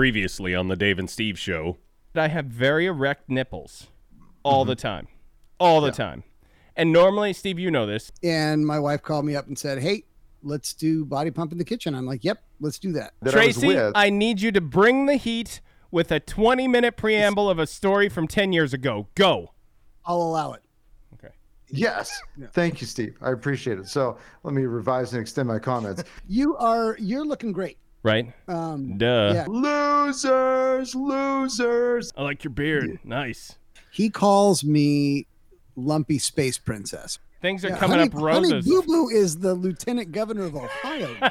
previously on the Dave and Steve show. I have very erect nipples all the mm-hmm. time. All the time. And normally, Steve, you know this. And my wife called me up and said, "Hey, let's do body pump in the kitchen." I'm like, "Yep, let's do that." That Tracy, with. I need you to bring the heat with a 20 minute preamble of a story from 10 years ago. Go. I'll allow it. Okay. Yes. Thank you, Steve. I appreciate it. So let me revise and extend my comments. You are you're looking great. Right? Um, Duh. yeah, losers, losers. I like your beard. Nice. he calls me lumpy space princess. Things are Yeah, coming honey, up roses. Honey Boo Boo is the lieutenant governor of Ohio.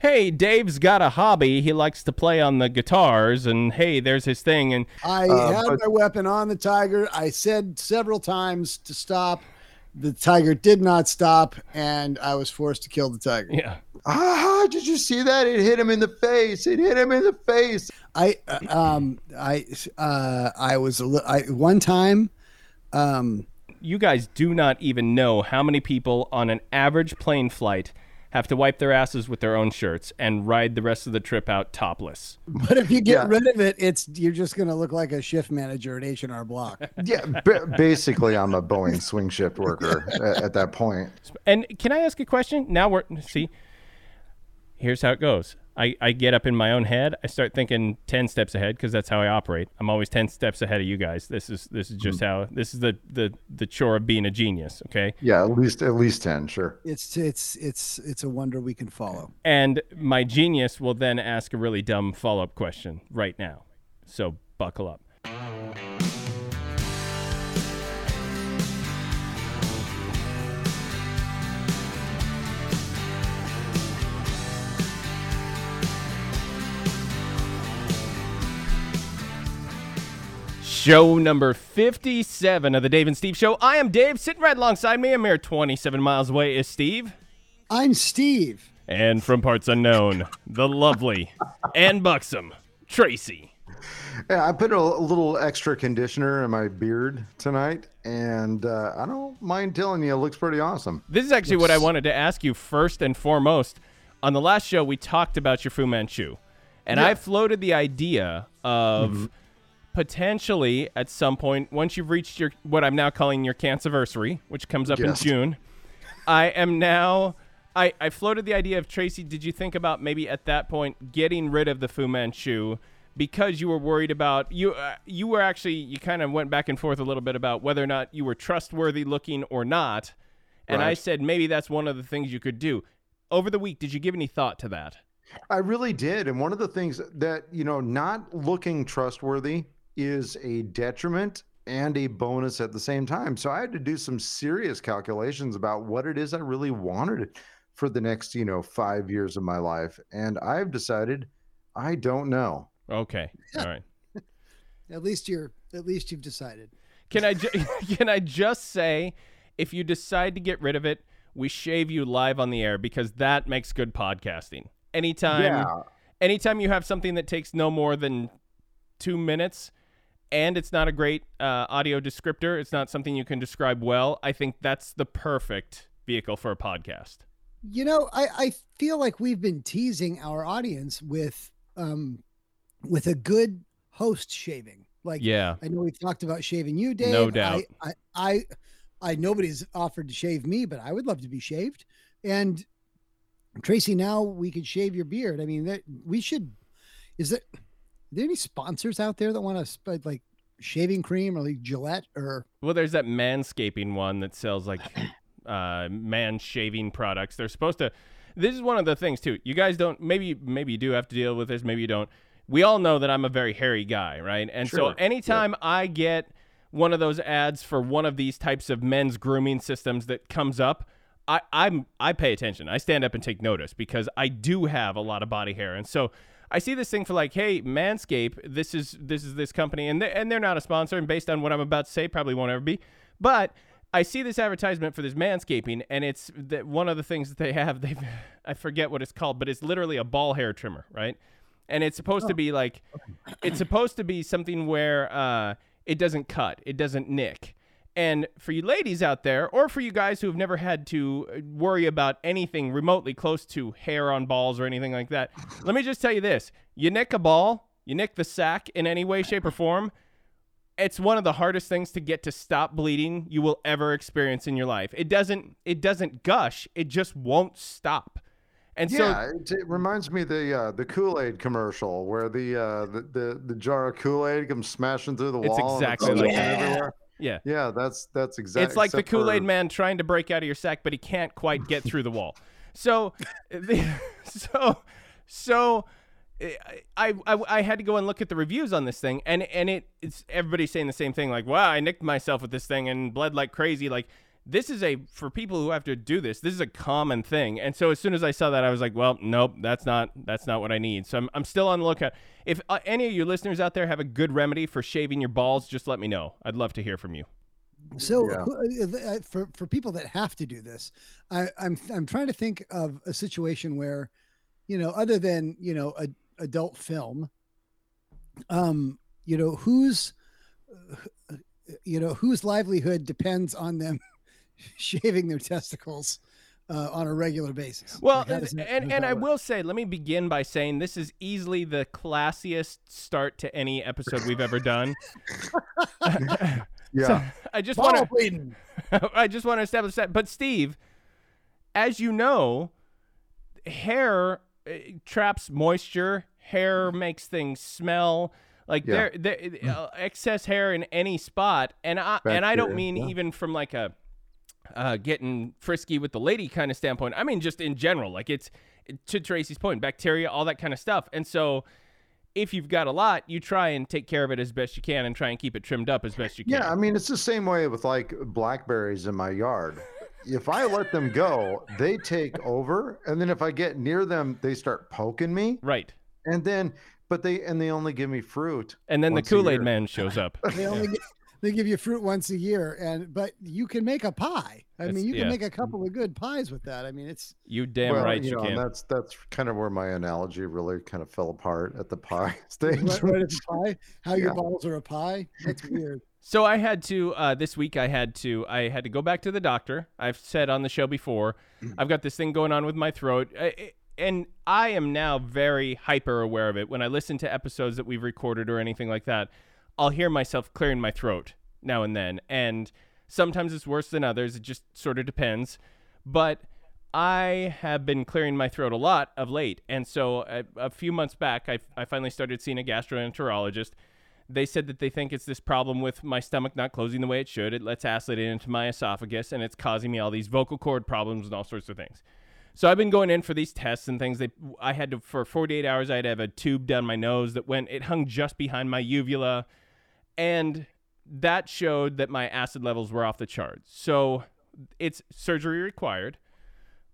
hey, Dave's got a hobby. He likes to play on the guitars, and hey, there's his thing. And I Uh, had but- my weapon on the tiger. I said several times to stop. The tiger did not stop, and I was forced to kill the tiger. yeah, Ah, did you see that? It hit him in the face. It hit him in the face. I uh, um I uh I was a li- I one time um you guys do not even know how many people on an average plane flight have to wipe their asses with their own shirts and ride the rest of the trip out topless. but if you get Yeah. rid of it it's you're just going to look like a shift manager at H&R Block. Yeah, ba- basically, I'm a Boeing swing shift worker at, at that point. And can I ask a question? Now we're see. Here's how it goes. I, I get up in my own head. I start thinking ten steps ahead because that's how I operate. I'm always ten steps ahead of you guys. This is this is hmm. just how this is the the the chore of being a genius. Okay. Yeah, at least at least ten, sure. It's it's it's it's a wonder we can follow. And my genius will then ask a really dumb follow up question right now. So buckle up. Show number 57 of the Dave and Steve Show. I am Dave. Sitting right alongside me, a mere 27 miles away, is Steve. I'm Steve. And from parts unknown, the lovely and buxom Tracy. Yeah, I put a, a little extra conditioner in my beard tonight, and uh, I don't mind telling you, it looks pretty awesome. This is actually what I wanted to ask you first and foremost. On the last show, we talked about your Fu Manchu, and I floated the idea of potentially at some point, once you've reached your what I'm now calling your cancerversary, which comes up Yes. in June, I am now. I, I floated the idea of Tracy. Did you think about maybe at that point getting rid of the Fu Manchu because you were worried about you? Uh, you were actually you kind of went back and forth a little bit about whether or not you were trustworthy looking or not. And I said maybe that's one of the things you could do. Over the week, did you give any thought to that? I really did. And one of the things that, you know, not looking trustworthy is a detriment and a bonus at the same time. So I had to do some serious calculations about what it is I really wanted for the next, you know, five years of my life. And I've decided I don't know. Okay, all right. At least you're at least you've decided. Can I ju- can I just say, if you decide to get rid of it, we shave you live on the air because that makes good podcasting. Anytime, Yeah. anytime you have something that takes no more than two minutes, and it's not a great uh, audio descriptor, it's not something you can describe well. I think that's the perfect vehicle for a podcast. You know, I, I feel like we've been teasing our audience with um with a good host shaving. Like Yeah, I know we've talked about shaving you, Dave. No doubt. I, I, I, I nobody's offered to shave me, but I would love to be shaved. And Tracy, now we could shave your beard. I mean, that we should. Is are there any sponsors out there that want to sp- like shaving cream or like Gillette or Well, there's that manscaping one that sells like uh, man shaving products. They're supposed to. This is one of the things too. You guys don't. Maybe maybe you do have to deal with this. Maybe you don't. We all know that I'm a very hairy guy, right? And so Sure. anytime I get one of those ads for one of these types of men's grooming systems that comes up, I, I'm I pay attention. I stand up and take notice because I do have a lot of body hair, and so I see this thing for like, hey, Manscaped, this is this is this company, and they, and they're not a sponsor, and based on what I'm about to say, probably won't ever be, but. I see this advertisement for this manscaping, and it's that one of the things that they have. They, I forget what it's called, but it's literally a ball hair trimmer, right? And it's supposed to be like, it's supposed to be something where uh, it doesn't cut, it doesn't nick, And for you ladies out there, or for you guys who have never had to uh, worry about anything remotely close to hair on balls or anything like that, let me just tell you this: you nick a ball, you nick the sack in any way, shape, or form. It's one of the hardest things to get to stop bleeding you will ever experience in your life. It doesn't. It doesn't gush. It just won't stop. And so yeah, it, it reminds me of the uh, the Kool Aid commercial where the, uh, the the the jar of Kool Aid comes smashing through the It's wall. and exactly like everywhere. Yeah, Yeah, that's that's exactly. It's like the Kool Aid Man trying to break out of your sack, but he can't quite get through the wall. So, the, so, so, I, I I had to go and look at the reviews on this thing, and and it it's everybody's saying the same thing. Like, wow, I nicked myself with this thing and bled like crazy. Like, this is a for people who have to do this. This is a common thing. And so as soon as I saw that, I was like, well, nope, that's not that's not what I need. So I'm I'm still on the lookout. If uh, any of your listeners out there have a good remedy for shaving your balls, just let me know. I'd love to hear from you. So Yeah. who- uh, uh, for for people that have to do this, I, I'm I'm trying to think of a situation where, you know, other than you know a adult film, um, you know whose, uh, you know whose livelihood depends on them shaving their testicles uh, on a regular basis. Well, Like, and, does that- how and, and I work? will say, let me begin by saying this is easily the classiest start to any episode we've ever done. Yeah, So, I just want to. I just want to establish that. But Steve, as you know, hair uh, traps moisture. Hair makes things smell. Like Yeah. there, there uh, excess hair in any spot, and I and I don't Bacteria, mean yeah. even from like a uh, getting frisky with the lady kind of standpoint. I mean just in general, like it's to Tracy's point, bacteria, all that kind of stuff. And so, if you've got a lot, you try and take care of it as best you can, and try and keep it trimmed up as best you can. yeah. I mean, it's the same way with like blackberries in my yard. If I let them go, they take over, and then if I get near them, they start poking me, right. and then but they and they only give me fruit. And then the Kool Aid. Man shows up. They only get, they give you fruit once a year, and but you can make a pie. I That's- mean, you can make a couple of good pies with that. I mean, it's You damn well, right you you, know, and can. that's that's kind of where my analogy really kind of fell apart at the pie stage. right, right at the pie. How your Yeah. balls are a pie. That's weird. So I had to uh, this week. I had to I had to go back to the doctor. I've said on the show before. I've got this thing going on with my throat, I- I- and I am now very hyper aware of it. When I listen to episodes that we've recorded or anything like that, I'll hear myself clearing my throat now and then, and sometimes it's worse than others. It just sort of depends. But I have been clearing my throat a lot of late, and so a, a few months back, I, I finally started seeing a gastroenterologist they said that they think it's this problem with my stomach not closing the way it should. It lets acid into my esophagus and it's causing me all these vocal cord problems and all sorts of things. So I've been going in for these tests and things. They, I had to for 48 hours. I had to have a tube down my nose that went. It hung just behind my uvula, and that showed that my acid levels were off the charts. So it's surgery required.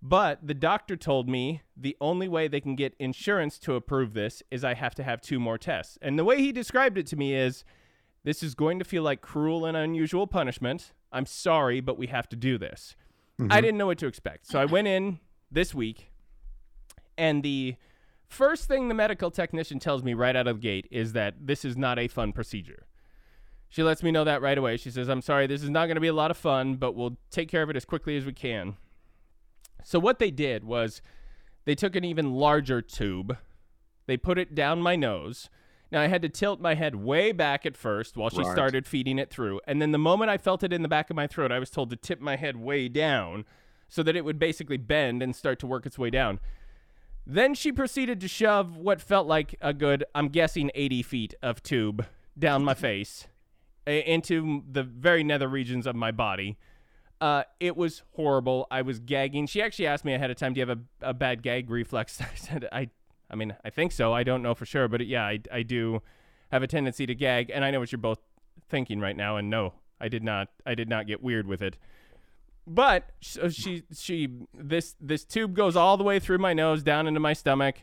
But the doctor told me the only way they can get insurance to approve this is I have to have two more tests. And the way he described it to me is this is going to feel like cruel and unusual punishment. I'm sorry, but we have to do this. Mm-hmm. I didn't know what to expect. So I went in this week, and the first thing the medical technician tells me right out of the gate is that this is not a fun procedure. She lets me know that right away. She says, I'm sorry, this is not going to be a lot of fun, but we'll take care of it as quickly as we can. So what they did was they took an even larger tube, they put it down my nose. Now I had to tilt my head way back at first while she Right. started feeding it through. And then the moment I felt it in the back of my throat, I was told to tip my head way down so that it would basically bend and start to work its way down. Then she proceeded to shove what felt like a good, I'm guessing 80 feet of tube down my face into the very nether regions of my body. Uh, it was horrible. I was gagging. She actually asked me ahead of time, "Do you have a, a bad gag reflex?" I said, "I, I mean, I think so. I don't know for sure, but yeah, I, I do have a tendency to gag." And I know what you're both thinking right now. And no, I did not. I did not get weird with it. But so she, she, this, this tube goes all the way through my nose down into my stomach,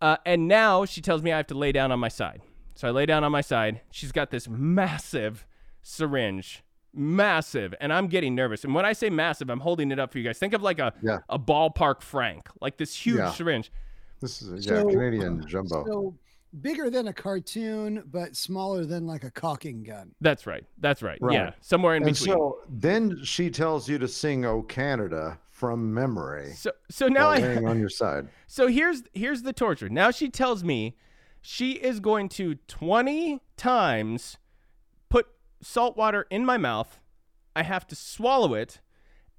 uh, and now she tells me I have to lay down on my side. So I lay down on my side. She's got this massive syringe, massive, and I'm getting nervous. And when I say massive, I'm holding it up for you guys. Think of like a Yeah. a ballpark Frank, like this huge Yeah. syringe. This is a, yeah, So- Canadian jumbo. So bigger than a cartoon, but smaller than like a caulking gun. That's right. That's right. Right. Yeah, somewhere in And between. so then she tells you to sing "Oh Canada" from memory so so now I laying on your side. So here's here's the torture. Now she tells me she is going to 20 times put salt water in my mouth. I have to swallow it,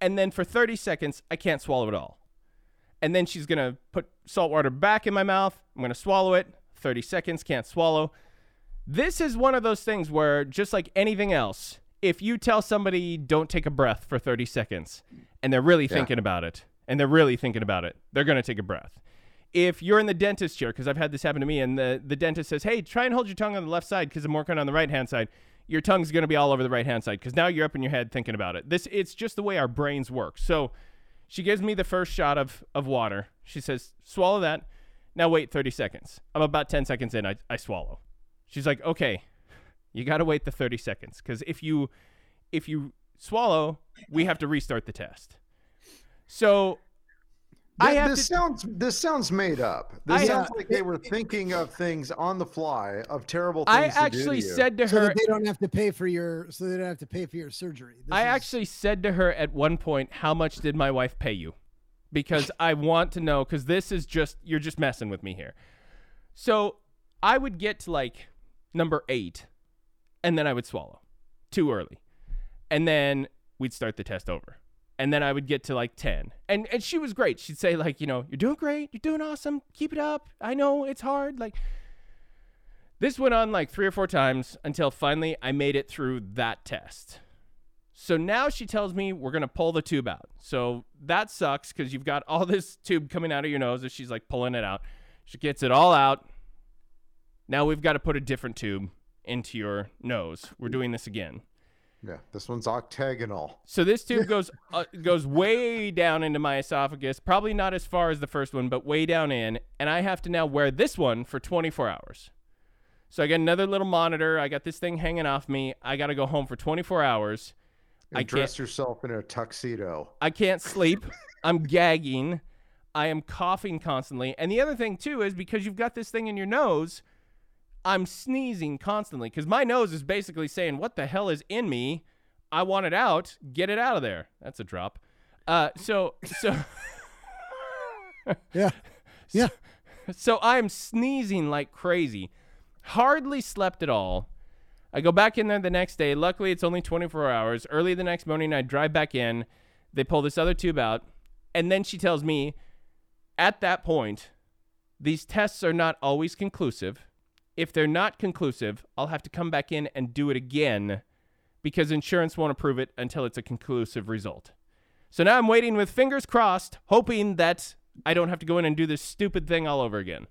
and then for 30 seconds I can't swallow it all. And then she's gonna put salt water back in my mouth. I'm gonna swallow it. 30 seconds, can't swallow. This is one of those things where, just like anything else, if you tell somebody don't take a breath for 30 seconds and they're really thinking about it, and they're really thinking about it, they're going to take a breath. If you're in the dentist chair, because I've had this happen to me, and the, the dentist says, hey, try and hold your tongue on the left side because I'm working on the right hand side, your tongue's going to be all over the right hand side because now you're up in your head thinking about it. This It's just the way our brains work. So she gives me the first shot of, of water. She says, swallow that. Now wait 30 seconds. I'm about 10 seconds in. I, I swallow. She's like, okay, you got to wait the 30 seconds because if you if you swallow, we have to restart the test. So I have this to, sounds this sounds made up. This I- sounds like they were thinking of things on the fly of terrible things. I to do to actually you. said to So her that they don't have to pay for your so they don't have to pay for your surgery. This I is- actually said to her at one point, "How much did my wife pay you?" Because I want to know. Because this is just you're just messing with me here. So I would get to like number eight, and then I would swallow too early, and then we'd start the test over, and then I would get to like ten, and and she was great. She'd say like, you know, you're doing great, you're doing awesome, keep it up. I know it's hard, like. This went on like three or four times until finally I made it through that test. So now she tells me we're going to pull the tube out. So that sucks because you've got all this tube coming out of your nose as she's like pulling it out. She gets it all out. Now we've got to put a different tube into your nose. We're doing this again. Yeah, this one's octagonal. So this tube goes uh, goes way down into my esophagus, probably not as far as the first one, but way down in, and I have to now wear this one for 24 hours. So I got another little monitor. I got this thing hanging off me. I got to go home for 24 hours. And I dress yourself in a tuxedo. I can't sleep. I'm gagging. I am coughing constantly. And the other thing too is because you've got this thing in your nose, I'm sneezing constantly because my nose is basically saying, "What the hell is in me? I want it out. Get it out of there." That's a drop. Uh, so so yeah, yeah. so I'm sneezing like crazy. Hardly slept at all. I go back in there the next day. Luckily, it's only 24 hours. Early the next morning, I drive back in. They pull this other tube out. And then she tells me at that point, these tests are not always conclusive. If they're not conclusive, I'll have to come back in and do it again because insurance won't approve it until it's a conclusive result. So now I'm waiting with fingers crossed, hoping that I don't have to go in and do this stupid thing all over again.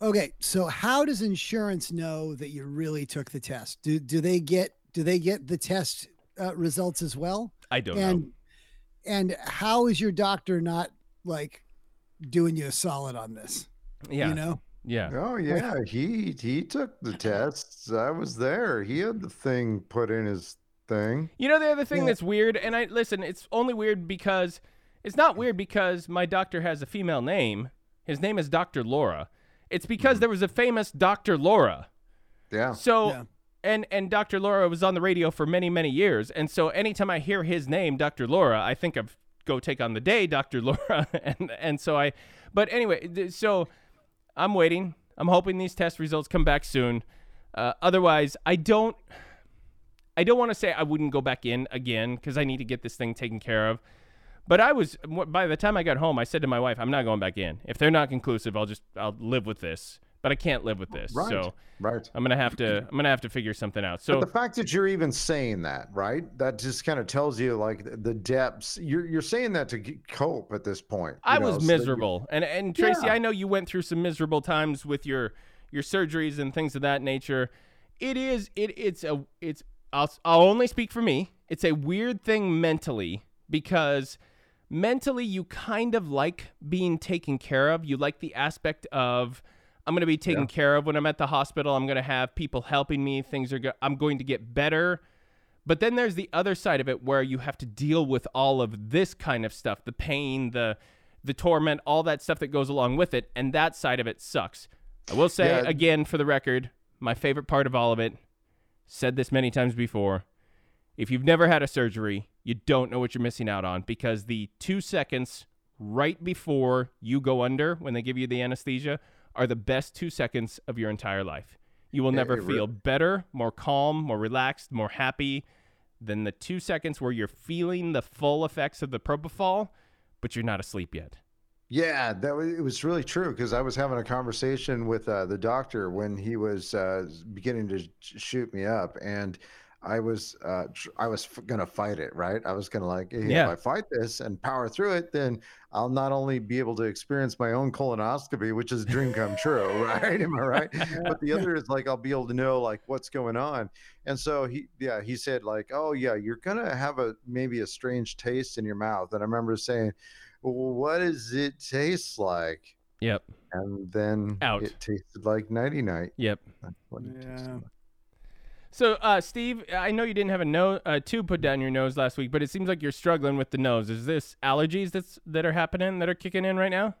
Okay, so how does insurance know that you really took the test? Do do they get do they get the test uh, results as well? I don't and know. and how is your doctor not like doing you a solid on this? Yeah. You know? Yeah. Oh yeah, he he took the tests. I was there. He had the thing put in his thing. You know the other thing Yeah. that's weird, and I listen, it's only weird because it's not weird because my doctor has a female name. His name is Dr. Laura. It's because mm-hmm. there was a famous Dr. Laura. Yeah. So Yeah. and and Dr. Laura was on the radio for many many years, and so anytime I hear his name, Dr. Laura, I think of Go Take on the Day, Dr. Laura, and and so I. But anyway, so I'm waiting. I'm hoping these test results come back soon. Uh, otherwise, I don't. I don't want to say I wouldn't go back in again because I need to get this thing taken care of. But I was by the time I got home, I said to my wife, "I'm not going back in. If they're not conclusive, I'll just I'll live with this. But I can't live with this. Right. So right. I'm gonna have to I'm gonna have to figure something out. But So the fact that you're even saying that, right? That just kind of tells you like the- depths. You're you're saying that to cope at this point. I know, was so miserable, and and Tracy, Yeah. I know you went through some miserable times with your your surgeries and things of that nature. It is it it's a it's I'll I'll only speak for me. It's a weird thing mentally because mentally you kind of like being taken care of. You like the aspect of I'm going to be taken Yeah. care of when I'm at the hospital. I'm going to have people helping me. Things are go- I'm going to get better. But then there's the other side of it where you have to deal with all of this kind of stuff, the pain, the the torment, all that stuff that goes along with it, and that side of it sucks. I will say Yeah. again for the record, my favorite part of all of it, said this many times before. If you've never had a surgery, you don't know what you're missing out on because the two seconds right before you go under when they give you the anesthesia are the best two seconds of your entire life. You will never it feel better, more calm, more relaxed, more happy than the two seconds where you're feeling the full effects of the propofol, but you're not asleep yet. Yeah, that was, it was really true because I was having a conversation with uh, the doctor when he was uh, beginning to sh- shoot me up, and I was uh, tr- I was f- gonna fight it, right? I was gonna like, hey, Yeah. if I fight this and power through it, then I'll not only be able to experience my own colonoscopy, which is a dream come true, right? Am I right? But the other is like I'll be able to know like what's going on. And so he, yeah, he said like, oh yeah, you're gonna have a maybe a strange taste in your mouth. And I remember saying, well, what does it taste like? Yep. And then Out. it tasted like nighty night. Yep. What it Yeah. Like. So, uh, Steve, I know you didn't have a no uh, tube put down your nose last week, but it seems like you're struggling with the nose. Is this allergies that's that are happening that are kicking in right now?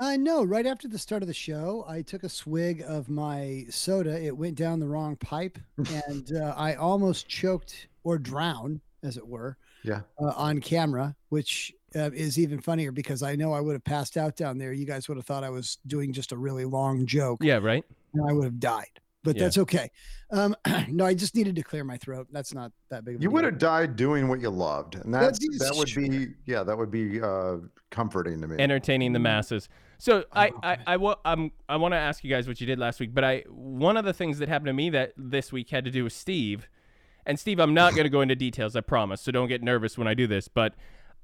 I know. Right after the start of the show, I took a swig of my soda. It went down the wrong pipe, and uh, I almost choked or drowned, as it were, Yeah. uh, on camera, which uh, is even funnier because I know I would have passed out down there. You guys would have thought I was doing just a really long joke, Yeah, right. and I would have died. But Yeah. that's okay. Um, no, I just needed to clear my throat. That's not that big of a You would have died doing what you loved, and that's is that would true. be yeah, that would be uh, comforting to me. Entertaining the masses. So I, Oh, I, okay. I, wa- I'm, I want to ask you guys what you did last week, but I, one of the things that happened to me that this week had to do with Steve, and Steve, I'm not going to go into details, I promise, so don't get nervous when I do this, but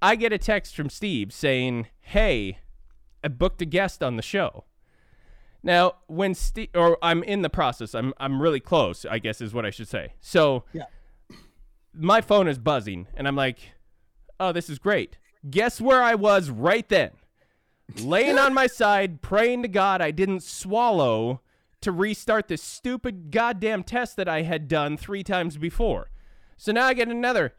I get a text from Steve saying, "Hey, I booked a guest on the show." Now, when Steve, or I'm in the process, I'm, I'm really close, I guess is what I should say. So, Yeah. my phone is buzzing, and I'm like, "Oh, this is great." Guess where I was right then? laying on my side, praying to God I didn't swallow to restart this stupid goddamn test that I had done three times before. So now I get another.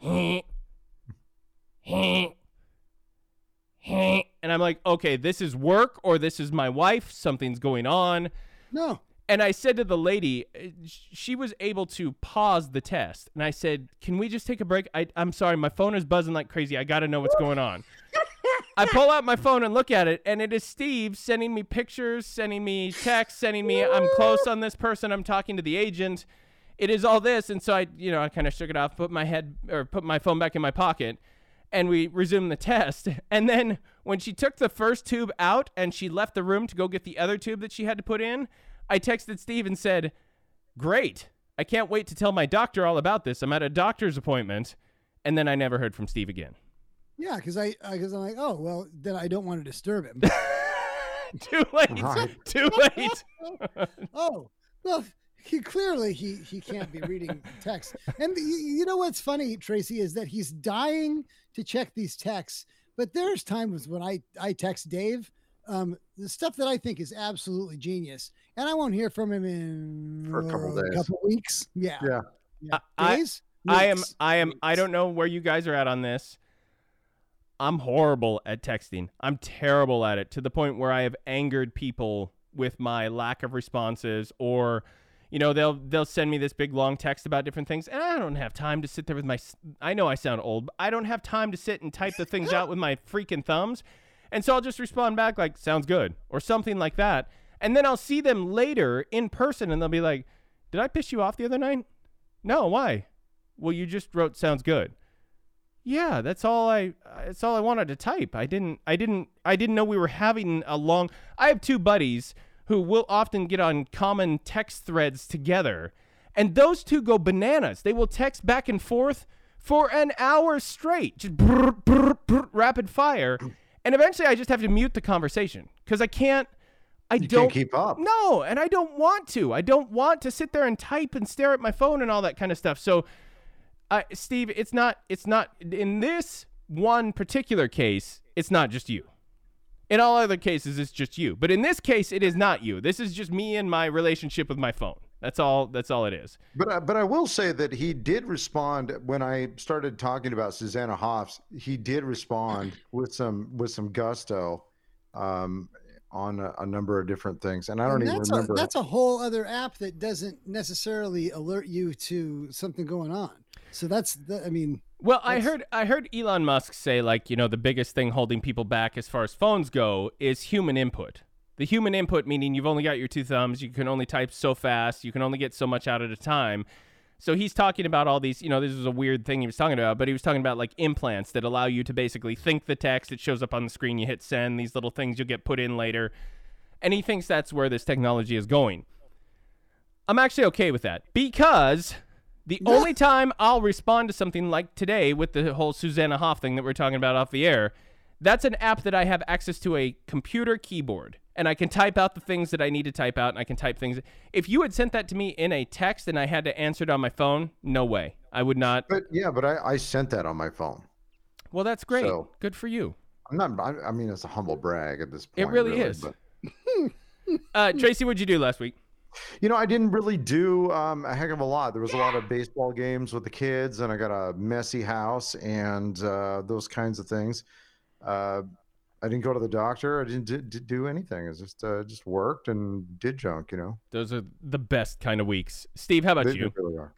And I'm like, okay, this is work or this is my wife. Something's going on. No. And I said to the lady, she was able to pause the test. And I said, Can we just take a break? I, I'm sorry, my phone is buzzing like crazy. I got to know what's going on. I pull out my phone and look at it, and it is Steve sending me pictures, sending me texts, sending me, I'm close on this person. I'm talking to the agent. It is all this. And so I, you know, I kind of shook it off, put my head or put my phone back in my pocket, and we resumed the test. And then when she took the first tube out and she left the room to go get the other tube that she had to put in, I texted Steve and said, Great. I can't wait to tell my doctor all about this. I'm at a doctor's appointment. And then I never heard from Steve again. Yeah, because I because I'm like, oh well, then I don't want to disturb him. Too late. Right. Too late. oh well, he clearly he he can't be reading text. And you, you know what's funny, Tracy, is that he's dying to check these texts. But there's times when I I text Dave um the stuff that I think is absolutely genius, and I won't hear from him in For a couple uh, days. couple weeks. Yeah, Yeah. yeah. I- Days? I am I am I don't know where you guys are at on this. I'm horrible at texting. I'm terrible at it to the point where I have angered people with my lack of responses or you know they'll they'll send me this big long text about different things and I don't have time to sit there with my i know I sound old, but I don't have time to sit and type the things out with my freaking thumbs. And so I'll just respond back like sounds good or something like that. And then I'll see them later in person and they'll be like, "Did I piss you off the other night?" No, why? Well, you just wrote sounds good. Yeah, that's all I that's all I wanted to type. I didn't I didn't I didn't know we were having a long I have two buddies who will often get on common text threads together. And those two go bananas. They will text back and forth for an hour straight, just brr, brr, brr, rapid fire. And eventually I just have to mute the conversation cuz I can't I You don't keep up. no, and I don't want to. I don't want to sit there and type and stare at my phone and all that kind of stuff. So, uh, Steve, it's not. It's not in this one particular case. It's not just you. In all other cases, it's just you. But in this case, it is not you. This is just me and my relationship with my phone. That's all. That's all it is. But I, but I will say that he did respond when I started talking about Susanna Hoffs. He did respond with some with some gusto, um, on a, a number of different things, and I don't And even that's remember. A, that's a whole other app that doesn't necessarily alert you to something going on. So that's the, I mean, Well, I heard I heard Elon Musk say like, you know, the biggest thing holding people back as far as phones go is human input. The human input meaning you've only got your two thumbs, you can only type so fast, you can only get so much out at a time. So he's talking about all these, you know, this is a weird thing he was talking about, but he was talking about like implants that allow you to basically think the text, it shows up on the screen, you hit send, these little things you'll get put in later. And he thinks that's where this technology is going. I'm actually okay with that because the only time I'll respond to something like today with the whole Susanna Hoff thing that we're talking about off the air, that's an app that I have access to a computer keyboard and I can type out the things that I need to type out and I can type things. If you had sent that to me in a text and I had to answer it on my phone, no way. I would not. but yeah, but I, I sent that on my phone. Well, that's great. So- Good for you. I'm not. I, I mean, it's a humble brag at this point. It point. really is. but- Uh, Tracy, what'd you do last week? You know, I didn't really do um, a heck of a lot. There was a lot of baseball games with the kids, and I got a messy house and uh, those kinds of things. Uh, I didn't go to the doctor. I didn't d- d- do anything. It's just uh, just worked and did junk. You know, Those are the best kind of weeks. Steve, how about they, they you? really are.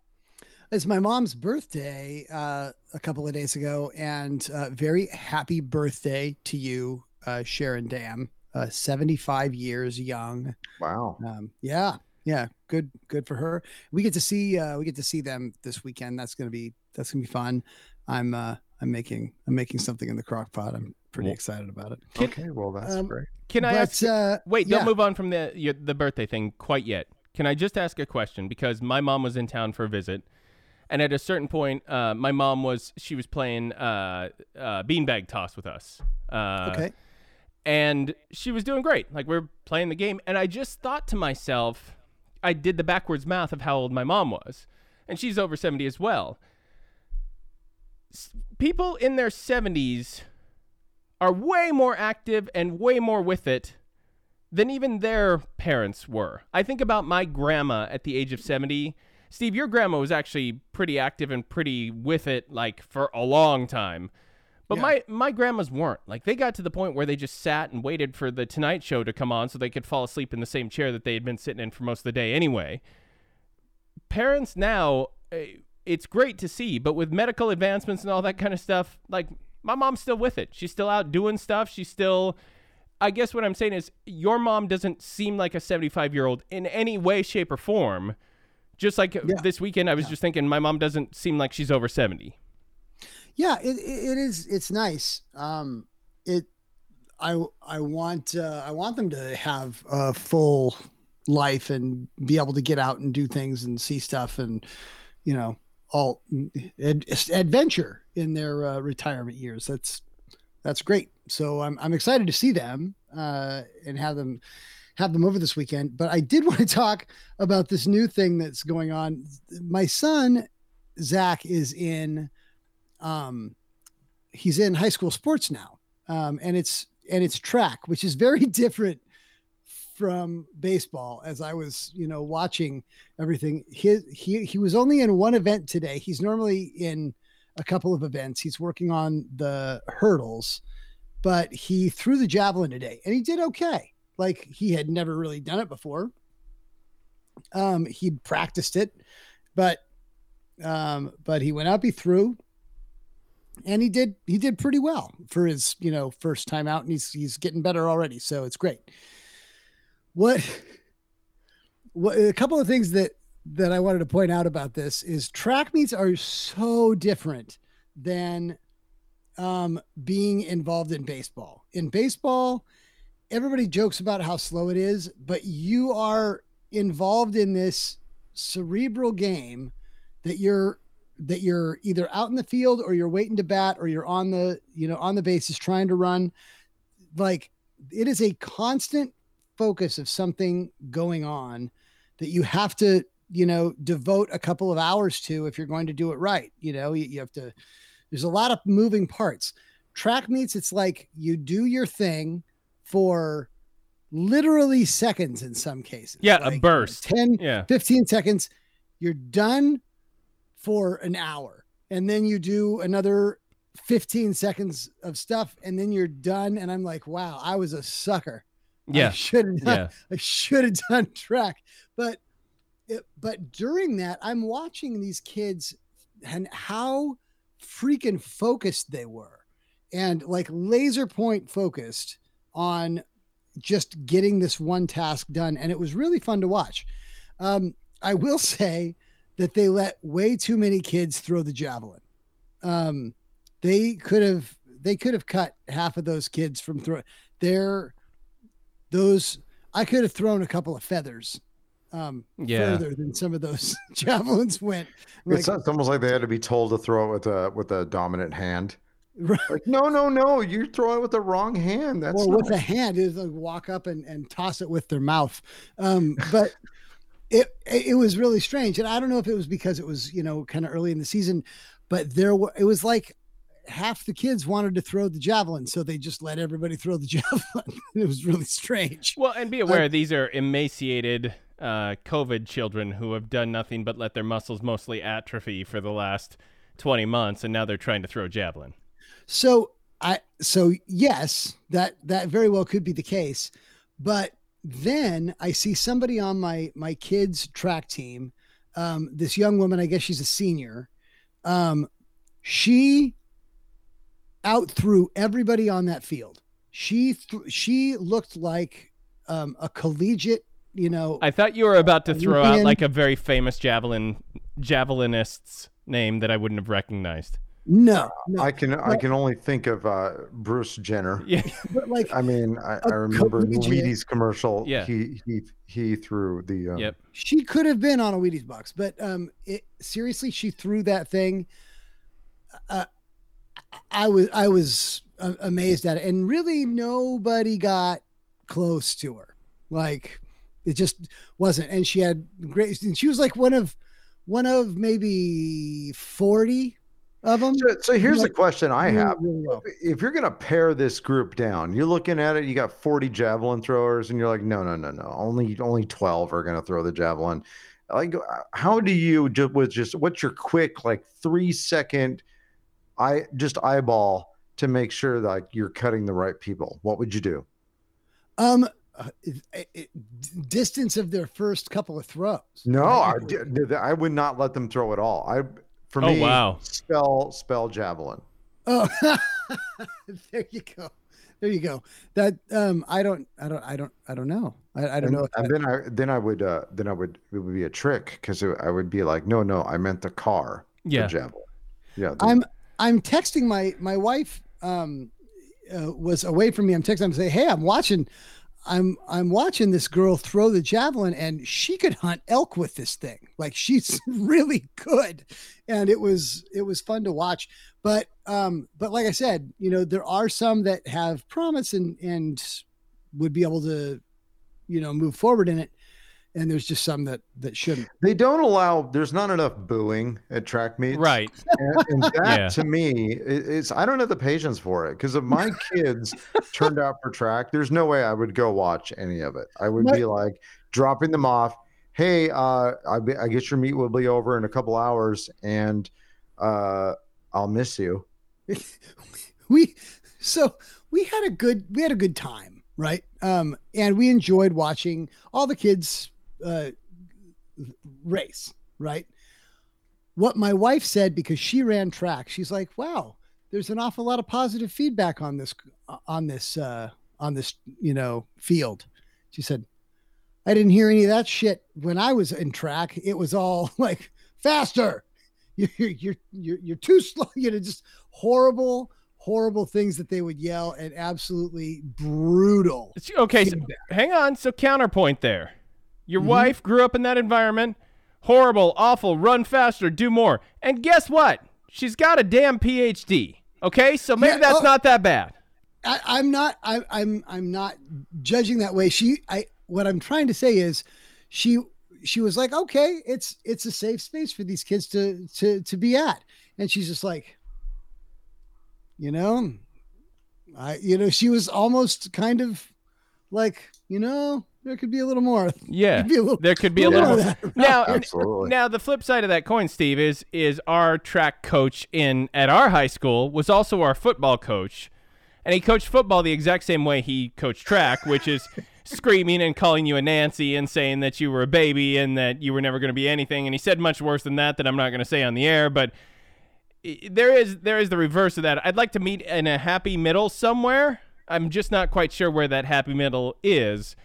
it's my mom's birthday uh, a couple of days ago, and uh, very happy birthday to you, uh, Sharon Dam. Uh, 75 years young. Wow. Um, yeah, yeah, good, good for her. We get to see, uh, we get to see them this weekend. That's gonna be, that's gonna be fun. I'm, uh, I'm making, I'm making something in the crock pot. I'm pretty Well- excited about it. Can- okay. Well, that's um, great. Can I but, ask? uh, Wait, yeah. don't move on from the your, the birthday thing quite yet. Can I just ask a question? Because my mom was in town for a visit, and at a certain point, uh, my mom was she was playing uh, uh, beanbag toss with us. Uh, okay. And she was doing great. Like we are playing the game, and I just thought to myself, I did the backwards math of how old my mom was, and she's over seventy as well. S- People in their seventies are way more active and way more with it than even their parents were. I think about my grandma at the age of 70. Steve, your grandma was actually pretty active and pretty with it like for a long time. But Yeah. my my grandmas weren't. Like they got to the point where they just sat and waited for the Tonight Show to come on so they could fall asleep in the same chair that they had been sitting in for most of the day anyway. Parents now eh, it's great to see, but with medical advancements and all that kind of stuff, like my mom's still with it. She's still out doing stuff. She's still I guess what I'm saying is your mom doesn't seem like a 75 year old in any way, shape, or form. Just like Yeah. this weekend, I was just thinking my mom doesn't seem like she's over 70. Yeah, it, it is. It's nice. Um, it, I I want uh, I want them to have a full life and be able to get out and do things and see stuff and you know all ad, adventure in their uh, retirement years. That's that's great. So I'm I'm excited to see them uh, and have them have them over this weekend. But I did want to talk about this new thing that's going on. My son Zach is in um he's in high school sports now. Um and it's and it's track which is very different from baseball as i was you know watching everything. His he he was only in one event today. He's normally in a couple of events. He's working on the hurdles but he threw the javelin today and he did okay. Like he had never really done it before. Um he practiced it but um but he went up he threw and he did he did pretty well for his you know first time out and he's he's getting better already so it's great. What what a couple of things that that i wanted to point out about this is track meets are so different than um being involved in baseball. In baseball everybody jokes about how slow it is but you are involved in this cerebral game that you're that you're either out in the field or you're waiting to bat or you're on the you know on the bases trying to run like it is a constant focus of something going on that you have to you know devote a couple of hours to if you're going to do it right you know you, you have to there's a lot of moving parts track meets it's like you do your thing for literally seconds in some cases Yeah, a burst. 10 Yeah. 15 seconds you're done for an hour and then you do another 15 seconds of stuff and then you're done and i'm like wow i was a sucker Yeah. I should have done, Yeah. I should have done track. But it, but during that, I'm watching these kids and how freaking focused they were and like laser point focused on just getting this one task done. And it was really fun to watch. Um, I will say that they let way too many kids throw the javelin. Um, they could have they could have cut half of those kids from throw. They're those. I could have thrown a couple of feathers um, Yeah. further than some of those javelins went. It's, Like, it's almost like they had to be told to throw it with a with a dominant hand. Right. Like, no, no, no, you throw it with the wrong hand. That's or not- with a hand is like walk up and, and toss it with their mouth. Um, but it it was really strange, and I don't know if it was because it was you know kind of early in the season, but there were it was like half the kids wanted to throw the javelin, so they just let everybody throw the javelin. it was really strange. Well, and be aware these are emaciated uh, COVID children who have done nothing but let their muscles mostly atrophy for the last 20 months, and now they're trying to throw javelin. So I so yes, that that very well could be the case, but then I see somebody on my my kids track team, um, this young woman, I guess she's a senior. Um, she out through everybody on that field. She th- she looked like um, a collegiate, you know. I thought you were about to throw out like a very famous javelin javelinist's name that I wouldn't have recognized. No, no, I can I can only think of uh, Bruce Jenner. Yeah. but like I mean, I remember the collegiate- Wheaties commercial. Yeah. he he he threw the. Um, Yep. she could have been on a Wheaties box, but um, it, seriously, she threw that thing. Uh, I was I was uh, amazed at it, and really nobody got close to her. Like it just wasn't, and she had great. And she was like one of one of maybe forty of them. So, so here's the question I have. really well. If you're gonna pare this group down, you're looking at it. You got 40 javelin throwers, and you're like, no, no, no, no. Only only 12 are gonna throw the javelin. Like, uh, how do you just with just what's your quick like three second, I just eyeball to make sure that like, you're cutting the right people? What would you do? Um, uh, it- it- distance of their first couple of throws. No, I? I would not let them throw at all. I for Oh, me, wow. spell spell javelin. Oh, there you go. There you go. That um, I don't, I don't, I don't, I don't know. I, I don't and, know. and that- then I then I would uh then I would it would be a trick because I would be like, no, no, I meant the car, Yeah. the javelin. Yeah, the- I'm, I'm texting my my wife. Um, uh, was away from me. I'm texting. I'm saying, hey, I'm watching. I'm I'm watching this girl throw the javelin, and she could hunt elk with this thing. Like she's really good, and it was it was fun to watch. But um, but like I said, you know, there are some that have promise and and would be able to, you know, move forward in it, and there's just some that that shouldn't. they don't allow. There's not enough booing at track meets, Right. And, and that Yeah. to me i- is I don't have the patience for it because if my kids turned out for track, there's no way I would go watch any of it. I would My- be like dropping them off. Hey, uh, I, be- I guess your meet will be over in a couple hours, and uh, I'll miss you. we so we had a good we had a good time right um and we enjoyed watching all the kids uh race right? What my wife said because she ran track she's like wow there's an awful lot of positive feedback on this on this uh on this you know field. She said i didn't hear any of that shit when i was in track. It was all like faster. You're you're you're, you're too slow you know just horrible horrible things that they would yell and absolutely brutal Okay, so hang on. So counterpoint there. Your Mhm. wife grew up in that environment. Horrible, awful, run faster, do more. And guess what? She's got a damn PhD. Okay? So maybe Yeah, that's oh. not that bad. I, I'm not. I, I'm. I'm not judging that way. She. I. What I'm trying to say is, she. She was like, okay, it's it's a safe space for these kids to to to be at, and she's just like, you know, I. You know, she was almost kind of like, you know, there could be a little more. Yeah. Could be a little- There could be a little little more more. Now, Absolutely. now the flip side of that coin, Steve, is is our track coach in at our high school was also our football coach, and he coached football the exact same way he coached track, which is screaming and calling you a Nancy and saying that you were a baby and that you were never going to be anything. And he said much worse than that that I'm not going to say on the air, but there is there is the reverse of that. I'd like to meet in a happy middle somewhere. I'm just not quite sure where that happy middle is.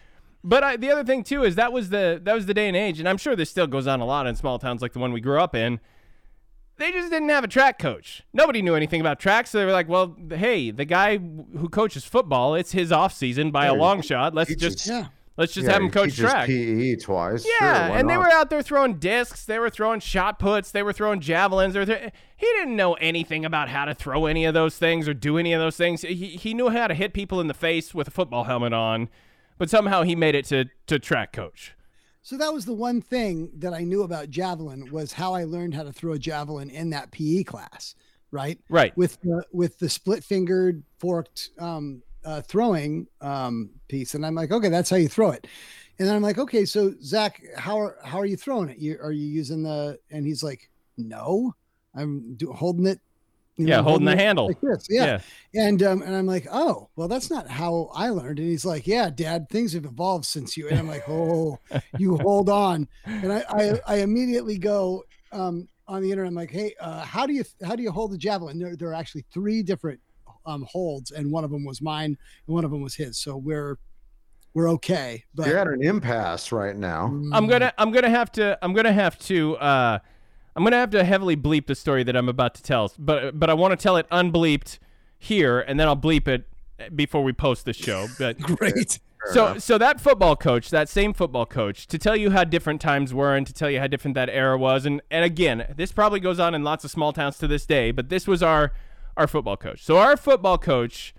But I, the other thing too is that was the that was the day and age, and I'm sure this still goes on a lot in small towns like the one we grew up in they just didn't have a track coach. Nobody knew anything about track, so they were like, "Well, hey, the guy who coaches football, it's his off season by a long shot. Let's just Yeah. let's just Yeah, have him coach track." PE twice. Yeah, sure, and they were out there throwing discs. They were throwing shot puts. They were throwing javelins. They were thro- he didn't know anything about how to throw any of those things or do any of those things. He, he knew how to hit people in the face with a football helmet on, but somehow he made it to, to track coach. So that was the one thing that I knew about javelin was how I learned how to throw a javelin in that PE class, right? Right. With the with the split fingered forked um, uh, throwing um, piece, and I'm like, okay, that's how you throw it. And then I'm like, okay, so Zach, how are how are you throwing it? You, are you using the? And he's like, no, I'm do, holding it. You Yeah, holding the handle. Like this. Yeah. And um, and I'm like, oh, well, that's not how I learned. And he's like, yeah, Dad, things have evolved since you. And I'm like, oh, you hold on. And I I, I immediately go um, on the internet. I'm like, hey, uh, how do you how do you hold the javelin? There there are actually three different um, holds, and one of them was mine, and one of them was his. So we're we're okay. But You're at an impasse right now. I'm Mm. gonna I'm gonna have to I'm gonna have to uh I'm gonna have to heavily bleep the story that I'm about to tell, but but I want to tell it unbleeped here, and then I'll bleep it before we post the show. But great. so so that football coach, that same football coach, to tell you how different times were and to tell you how different that era was, and and again, this probably goes on in lots of small towns to this day, but this was our our football coach. So our football coach,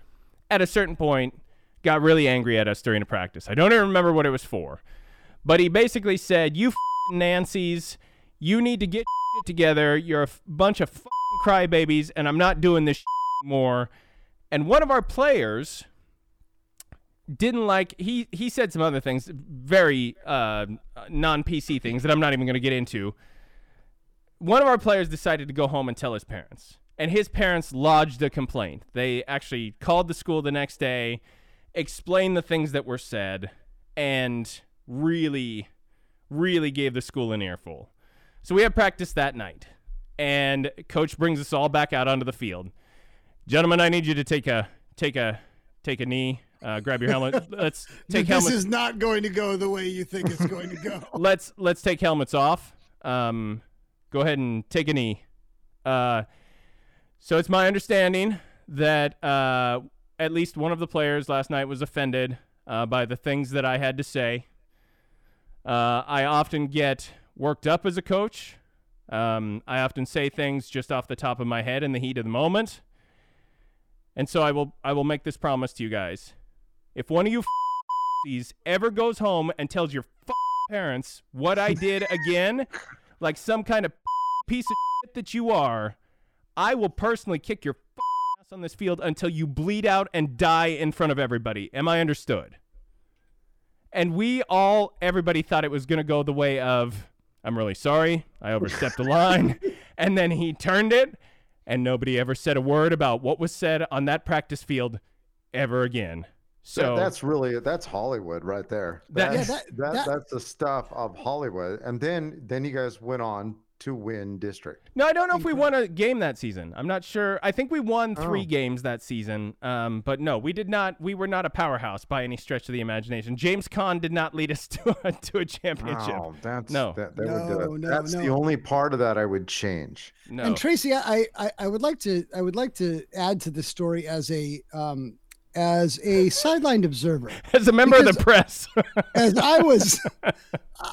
at a certain point, got really angry at us during a practice. I don't even remember what it was for, but he basically said, "You f***ing Nancy's, you need to get shit together. You're a f- bunch of crybabies, and I'm not doing this anymore." And one of our players didn't like he he said some other things very uh, non PC things that I'm not even going to get into. One of our players decided to go home and tell his parents, and his parents lodged a complaint. They actually called the school the next day, explained the things that were said, and really, really gave the school an earful. So we have practice that night, and coach brings us all back out onto the field. Gentlemen, I need you to take a take a take a knee. Uh, grab your helmet. Let's take this helmets. is not going to go the way you think it's going to go. let's let's take helmets off. Um, go ahead and take a knee. Uh, so it's my understanding that uh, at least one of the players last night was offended uh, by the things that I had to say. Uh, I often get worked up as a coach. Um, I often say things just off the top of my head in the heat of the moment. And so I will I will make this promise to you guys. If one of you f***ies ever goes home and tells your f- parents what I did again, like some kind of piece of shit that you are, I will personally kick your f- ass on this field until you bleed out and die in front of everybody. Am I understood? And we all, everybody thought it was going to go the way of, I'm really sorry, I overstepped the line. And then he turned it, and nobody ever said a word about what was said on that practice field ever again. So That- that's really that's Hollywood right there. That- That's, Yeah, that, that- that- that's the stuff of Hollywood. And then then you guys went on to win district. No, I don't know if we won a game that season. I'm not sure. I think we won three Oh. games that season. Um, but no, we did not. We were not a powerhouse by any stretch of the imagination. James Caan did not lead us to a, to a championship. Oh, that's No. that, that would do No, it. no, that's the only part of that I would change. No. And Tracy, I, I I would like to I would like to add to the story as a um as a sidelined observer. As a member of the press, As I was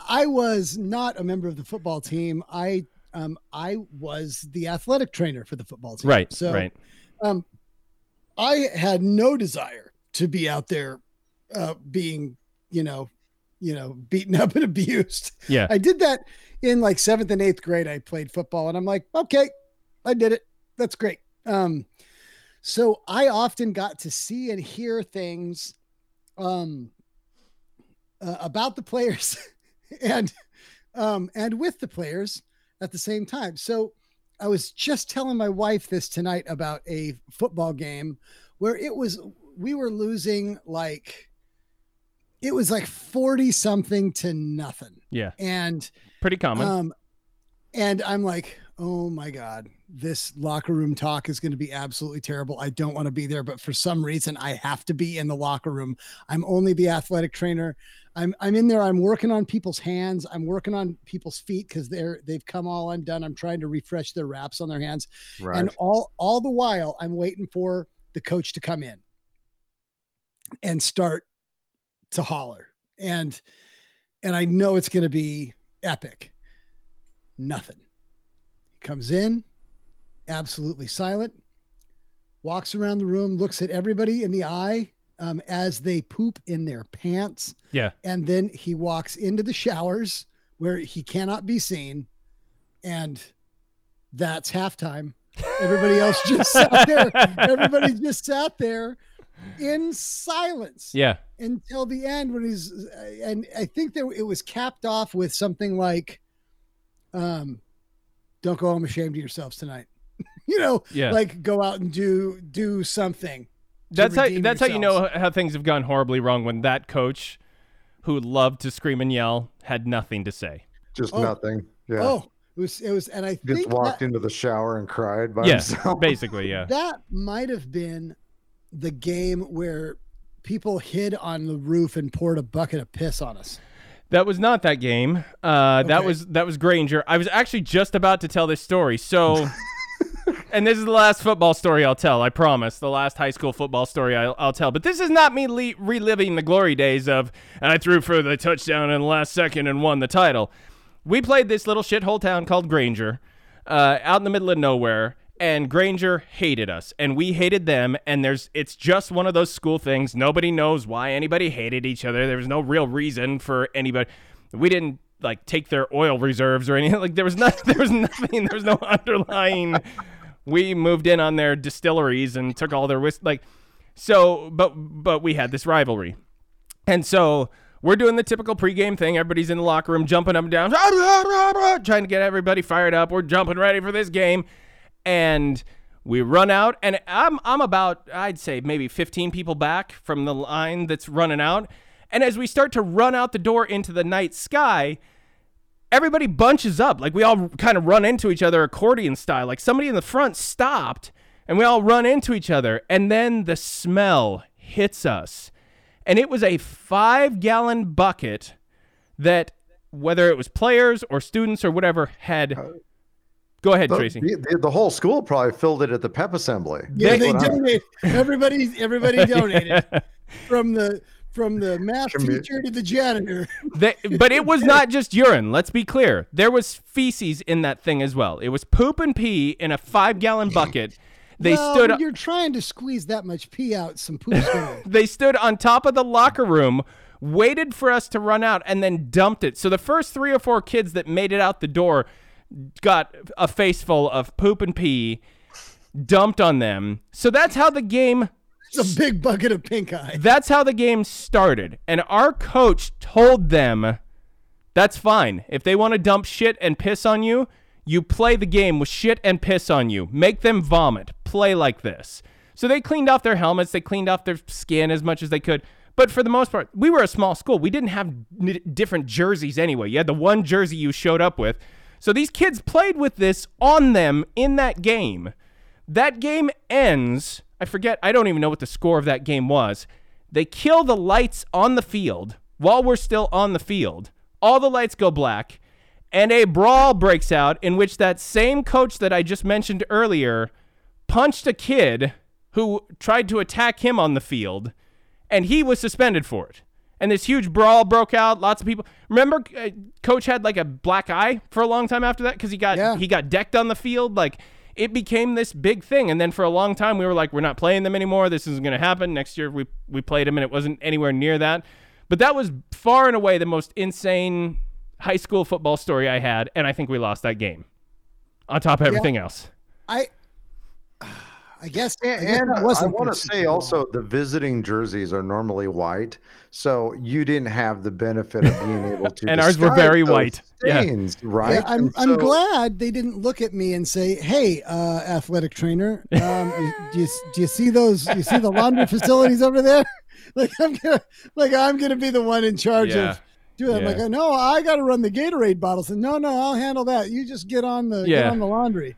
I was not a member of the football team. I um I was the athletic trainer for the football team. right? So right. um I had no desire to be out there uh being, you know, you know, beaten up and abused. Yeah. I did that in like seventh and eighth grade. I played football, and I'm like, okay, I did it. That's great. Um, so I often got to see and hear things um, uh, about the players and um, and with the players at the same time. So I was just telling my wife this tonight about a football game where it was we were losing like it was like 40 something to nothing. Yeah. And Pretty common. um and I'm like, "Oh my god, this locker room talk is going to be absolutely terrible. I don't want to be there, but for some reason I have to be in the locker room. I'm only the athletic trainer. I'm I'm in there. I'm working on people's hands. I'm working on people's feet cuz they're they've come all undone. I'm trying to refresh their wraps on their hands. Right. And all all the while I'm waiting for the coach to come in and start to holler. And and I know it's going to be epic. Nothing. Comes in, absolutely silent, walks around the room, looks at everybody in the eye um, as they poop in their pants, yeah. and then he walks into the showers where he cannot be seen, and that's halftime. Everybody else just sat there. Everybody just sat there in silence Yeah. until the end when he's and I think that it was capped off with something like um don't go home ashamed of yourselves tonight. you know, Yeah. like go out and do do something. That's how redeem that's how you know how things have gone horribly wrong when that coach who loved to scream and yell had nothing to say. Just Oh. nothing. Yeah. Oh, it was it was and I Just walked that, into the shower and cried by Yeah. himself. Basically, yeah. that might have been the game where people hid on the roof and poured a bucket of piss on us. That was not that game. Uh, That was that was Granger. I was actually just about to tell this story. So, and this is the last football story I'll tell. I promise. The last high school football story I'll, I'll tell. But this is not me le- reliving the glory days of and I threw for the touchdown in the last second and won the title. We played this little shithole town called Granger, uh, out in the middle of nowhere. And Granger hated us, and we hated them. And there's, it's just one of those school things. Nobody knows why anybody hated each other. There was no real reason for anybody. We didn't like take their oil reserves or anything. Like there was not, there was nothing. There was no underlying. We moved in on their distilleries and took all their whis Like, so, but but we had this rivalry. And so we're doing the typical pregame thing. Everybody's in the locker room jumping up and down, trying to get everybody fired up. We're jumping ready for this game. And we run out, and I'm, I'm about, I'd say, maybe 15 people back from the line that's running out. And as we start to run out the door into the night sky, everybody bunches up. Like we all kind of run into each other accordion style. Like somebody in the front stopped and we all run into each other. And then the smell hits us. And it was a five gallon bucket that, whether it was players or students or whatever, had. Go ahead, The, Tracy. the, the- the whole school probably filled it at the pep assembly. Yeah, That's they what Everybody, everybody donated from the from the math Commu- teacher to the janitor. They, but it was not just urine. Let's be clear. There was feces in that thing as well. It was poop and pee in a five gallon bucket. They well, stood. You're trying to squeeze that much pee out. Some poop's going. they stood on top of the locker room, waited for us to run out, and then dumped it. So the first three or four kids that made it out the door got a face full of poop and pee dumped on them. So that's how the game It's a big bucket of pink eye. that's how the game started. And our coach told them that's fine. If they want to dump shit and piss on you, you play the game with shit and piss on you. Make them vomit. Play like this. So they cleaned off their helmets, they cleaned off their skin as much as they could. But for the most part, we were a small school. We didn't have n- different jerseys anyway. You had the one jersey you showed up with. So these kids played with this on them in that game. That game ends. I forget, I don't even know what the score of that game was. They kill the lights on the field while we're still on the field. All the lights go black, and a brawl breaks out in which that same coach that I just mentioned earlier punched a kid who tried to attack him on the field, and he was suspended for it. And this huge brawl broke out. Lots of people. Remember, uh, coach had like a black eye for a long time after that because he got Yeah. he got decked on the field. Like it became this big thing. And then for a long time, we were like, we're not playing them anymore. This isn't going to happen. Next year, we we played them, and it wasn't anywhere near that. But that was far and away the most insane high school football story I had, and I think we lost that game. On top of everything else. I I guess. I And, guess and that I want to say also the visiting jerseys are normally white, so you didn't have the benefit of being able to. And ours were very those white. Yeah. Right? Yeah, I'm, And I'm glad they didn't look at me and say, "Hey, uh, athletic trainer, um, do you do you see those? Do you see the laundry facilities over there? like I'm gonna like I'm gonna be the one in charge Yeah. of doing. it. Yeah. Like, no, I got to run the Gatorade bottles. And no, no, I'll handle that. You just get on the get on the laundry.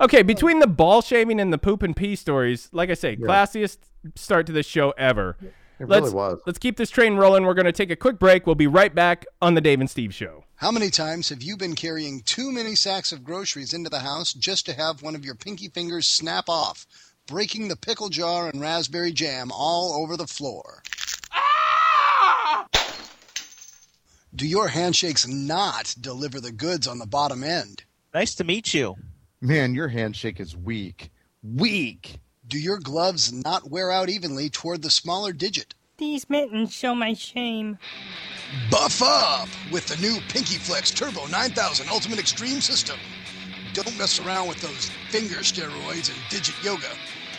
Okay, between the ball shaving and the poop and pee stories, like I say, classiest start to this show ever. It let's, really was. Let's keep this train rolling. We're going to take a quick break. We'll be right back on the Dave and Steve Show. How many times have you been carrying too many sacks of groceries into the house just to have one of your pinky fingers snap off, breaking the pickle jar and raspberry jam all over the floor? Ah! Do your handshakes not deliver the goods on the bottom end? Nice to meet you. Man, your handshake is weak. Weak. Do your gloves not wear out evenly toward the smaller digit? These mittens show my shame. Buff up with the new Pinky Flex Turbo 9000 Ultimate Extreme System. Don't mess around with those finger steroids and digit yoga.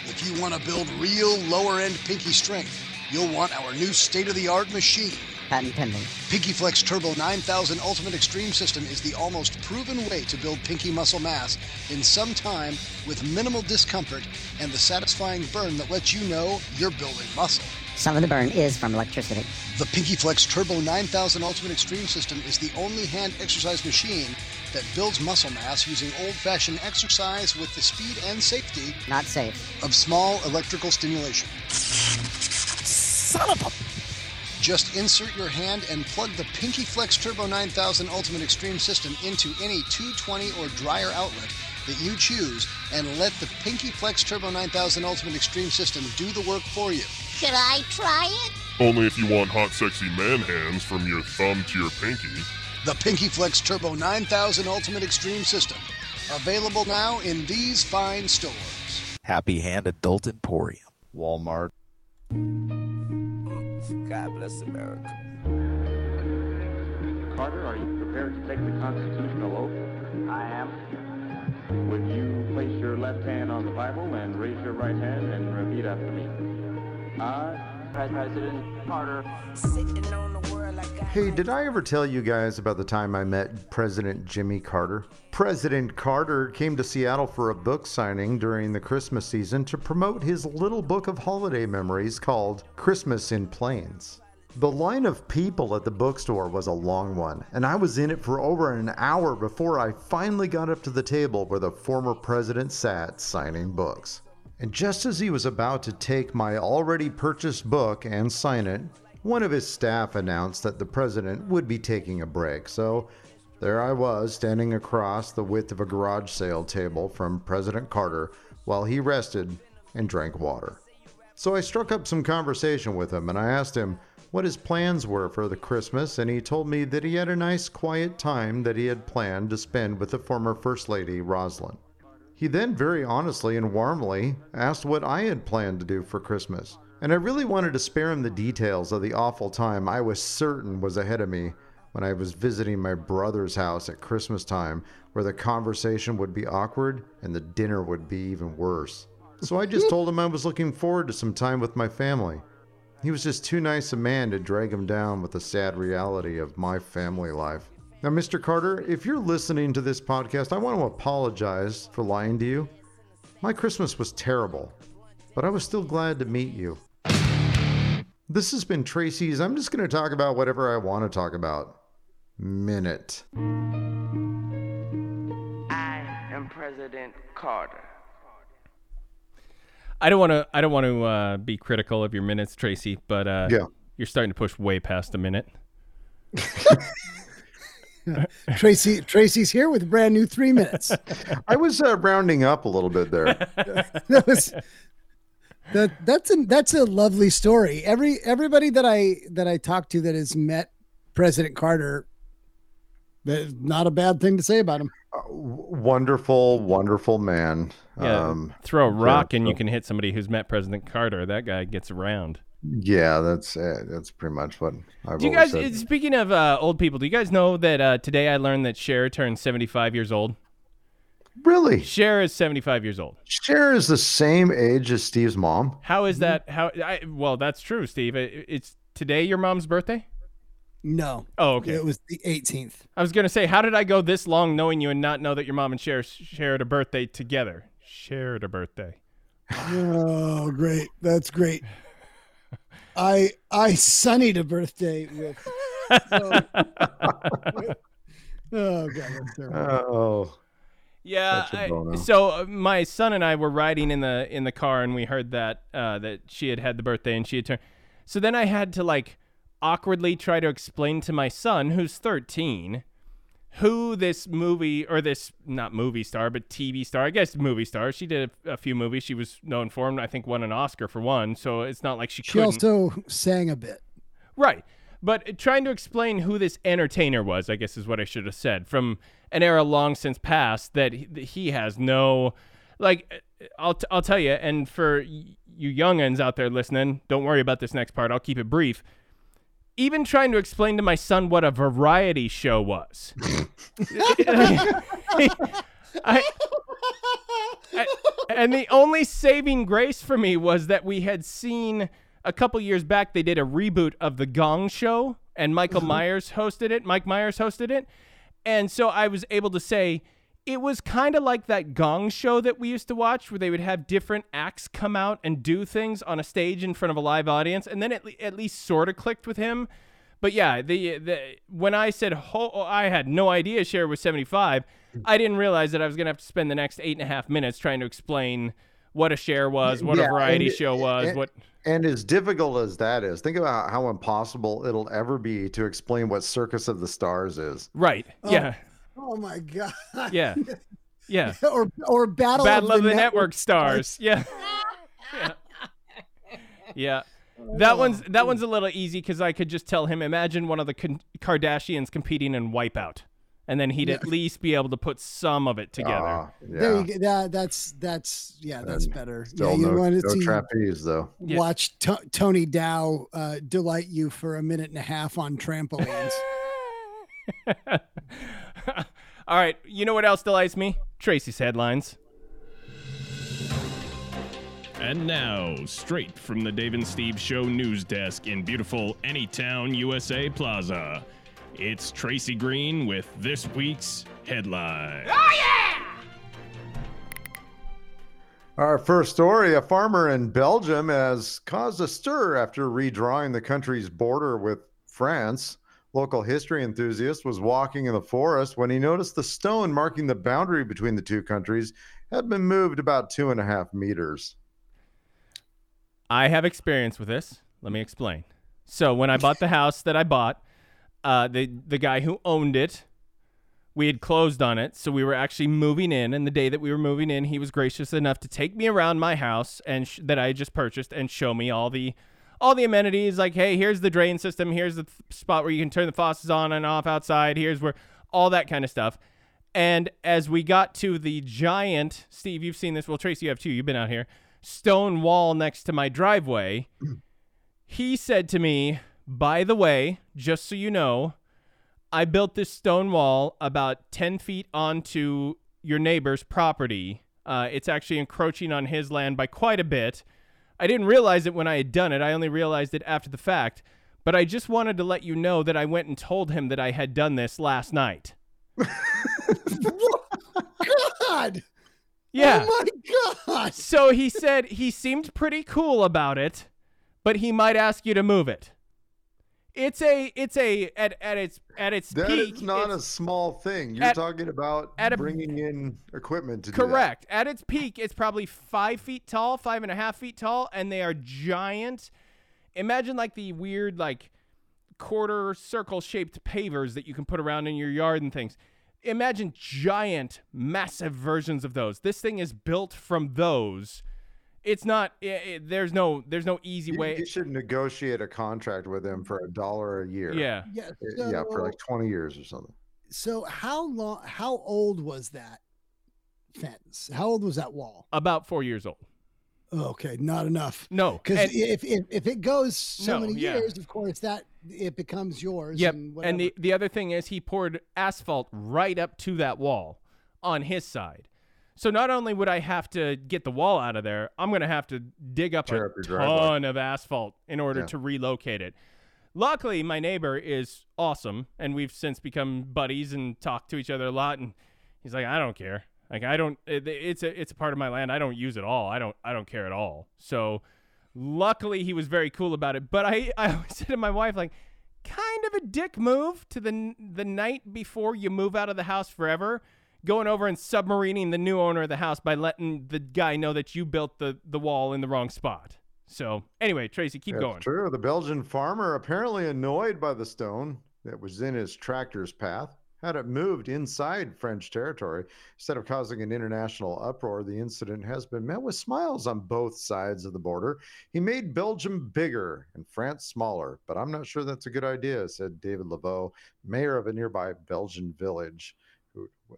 If you want to build real lower end pinky strength, you'll want our new state of the art machine. Patent pending. Pinky Flex Turbo 9000 Ultimate Extreme System is the almost proven way to build pinky muscle mass in some time with minimal discomfort and the satisfying burn that lets you know you're building muscle. Some of the burn is from electricity. The Pinky Flex Turbo 9000 Ultimate Extreme System is the only hand exercise machine that builds muscle mass using old fashioned exercise with the speed and safety Not safe. of small electrical stimulation. Son of a. Just insert your hand and plug the Pinky Flex Turbo 9000 Ultimate Extreme System into any 220 or dryer outlet that you choose and let the Pinky Flex Turbo 9000 Ultimate Extreme System do the work for you. Should I try it? Only if you want hot, sexy man hands from your thumb to your pinky. The Pinky Flex Turbo 9000 Ultimate Extreme System. Available now in these fine stores. Happy Hand Adult Emporium. Walmart. God bless America. Carter, are you prepared to take the constitutional oath? I am. Would you place your left hand on the Bible and raise your right hand and repeat after me? I, President Carter, Hey, did I ever tell you guys about the time I met President Jimmy Carter? President Carter came to Seattle for a book signing during the Christmas season to promote his little book of holiday memories called Christmas in Plains. The line of people at the bookstore was a long one, and I was in it for over an hour before I finally got up to the table where the former president sat signing books. And just as he was about to take my already purchased book and sign it, one of his staff announced that the president would be taking a break. So there I was, standing across the width of a garage sale table from President Carter while he rested and drank water. So I struck up some conversation with him and I asked him what his plans were for the Christmas, and he told me that he had a nice quiet time that he had planned to spend with the former First Lady, Rosalynn. He then very honestly and warmly asked what I had planned to do for Christmas, and I really wanted to spare him the details of the awful time I was certain was ahead of me when I was visiting my brother's house at Christmas time, where the conversation would be awkward and the dinner would be even worse. So I just told him I was looking forward to some time with my family. He was just too nice a man to drag him down with the sad reality of my family life. Now, Mr. Carter, if you're listening to this podcast, I want to apologize for lying to you. My Christmas was terrible, but I was still glad to meet you. This has been Tracy's. I'm just going to talk about whatever I want to talk about. Minute. I am President Carter. I don't want to. I don't want to uh, be critical of your minutes, Tracy, but uh, Yeah. you're starting to push way past a minute. Tracy Tracy's here with a brand new three minutes. I was uh, rounding up a little bit there. that was that that's a that's a lovely story. Every everybody that I that I talked to that has met President Carter, that's not a bad thing to say about him. wonderful, wonderful man. Yeah, Um, throw a rock and so- you can hit somebody who's met President Carter. That guy gets around. Yeah, that's uh, that's pretty much what I've Do you guys? said. Speaking of uh, old people, do you guys know that uh, today I learned that Cher turned 75 years old? Really? Cher is 75 years old. Cher is the same age as Steve's mom. How is that? How? I, well, that's true, Steve. It, it's today your mom's birthday. No. Oh, okay. It was the 18th. I was gonna say, how did I go this long knowing you and not know that your mom and Cher shared a birthday together? Shared a birthday. Oh, great. That's great. I I sunnied a birthday with. Oh, with- oh god, that's terrible. Oh. Yeah. Such a I- bono. so uh, my son and I were riding in the in the car, and we heard that uh, that she had had the birthday, and she had turned. So then I had to like awkwardly try to explain to my son, who's 13, who this movie or this not movie star, but TV star. I guess movie star. She did a, a few movies. She was known for them. I think won an Oscar for one. So it's not like she, She couldn't. also sang a bit. Right. But trying to explain who this entertainer was, I guess is what I should have said, from an era long since past that he, that he has no, like, uh, I'll, t- I'll tell you, and for you youngins out there listening, don't worry about this next part. I'll keep it brief. Even trying to explain to my son what a variety show was. I, I- and the only saving grace for me was that we had seen a couple years back they did a reboot of the Gong Show and Michael mm-hmm. Myers hosted it. Mike Myers hosted it. And so I was able to say it was kind of like that Gong Show that we used to watch where they would have different acts come out and do things on a stage in front of a live audience and then it le- at least sort of clicked with him. But yeah, the the when I said ho- I had no idea Cher was 75, I didn't realize that I was gonna have to spend the next eight and a half minutes trying to explain what a Cher was, what Yeah, a variety and- show was, and- what And as difficult as that is, think about how impossible it'll ever be to explain what Circus of the Stars is. right. Oh, Yeah. Oh my god. Yeah. Yeah. or or battle, Battle of the, network, stars. Yeah. yeah. Yeah. That one's that one's a little easy because I could just tell him imagine one of the Kan- Kardashians competing in Wipeout, and then he'd at least be able to put some of it together. Ah, There yeah. you go. That, that's that's yeah, that's And better. Still yeah, you no, want to no see trapeze though. Yeah. watch To- Tony Dow uh, delight you for a minute and a half on trampolines. All right, you know what else delights me? Tracy's headlines. And now, straight from the Dave and Steve Show news desk in beautiful Anytown, USA Plaza, it's Tracy Green with this week's headline. Oh, yeah! Our first story a farmer in Belgium has caused a stir after redrawing the country's border with France. Local history enthusiast was walking in the forest when he noticed the stone marking the boundary between the two countries had been moved about two and a half meters. I have experience with this. Let me explain. So when I bought the house that I bought, uh, the the guy who owned it, we had closed on it, so we were actually moving in. And the day that we were moving in, he was gracious enough to take me around my house and sh- that I had just purchased and show me all the all the amenities. Like, hey, here's the drain system. Here's the th- spot where you can turn the faucets on and off outside. Here's where all that kind of stuff. And as we got to the giant, Steve, you've seen this. Well, Tracy, you have too. You've been out here. Stone wall next to my driveway. he said to me, by the way, just so you know, I built this stone wall about 10 feet onto your neighbor's property. Uh, it's actually encroaching on his land by quite a bit. I didn't realize it when I had done it. I only realized it after the fact. But I just wanted to let you know that I went and told him that I had done this last night. God. Yeah. Oh my God. So he said he seemed pretty cool about it, but he might ask you to move it. It's a it's a at, at its at its That peak. not a small thing. You're at- talking about at a- bringing in equipment to do that. correct. At its peak, it's probably five feet tall, five and a half feet tall, and they are giant. Imagine like the weird like quarter circle shaped pavers that you can put around in your yard and things. Imagine giant, massive versions of those. This thing is built from those. It's not. i i there's no. There's no easy You, way. you should negotiate a contract with him for a dollar a year. Yeah. Yeah. Uh, yeah, for like 20 years or something. So how long? How old was that fence? How old was that wall? About four years old. Okay, not enough. No, Because if, if if it goes so No, many yeah. years, of course that it becomes yours. Yep. And, And, the the other thing is he poured asphalt right up to that wall on his side. So not only would I have to get the wall out of there, I'm going to have to dig up Tear a up driveway. ton of asphalt in order Yeah. to relocate it. Luckily, my neighbor is awesome, and we've since become buddies and talked to each other a lot. And he's like, "I don't care. Like, I don't. It, it's a it's a part of my land. I don't use it all. I don't I don't care at all." So, luckily, he was very cool about it. But I I always said to my wife, like, kind of a dick move to the the night before you move out of the house forever, going over and submarining the new owner of the house by letting the guy know that you built the the wall in the wrong spot. So anyway, Tracy, keep That's going. True. The Belgian farmer, apparently annoyed by the stone that was in his tractor's path, had it moved inside French territory. Instead of causing an international uproar, the incident has been met with smiles on both sides of the border. He made Belgium bigger and France smaller, but I'm not sure that's a good idea, said David Lavaux, mayor of a nearby Belgian village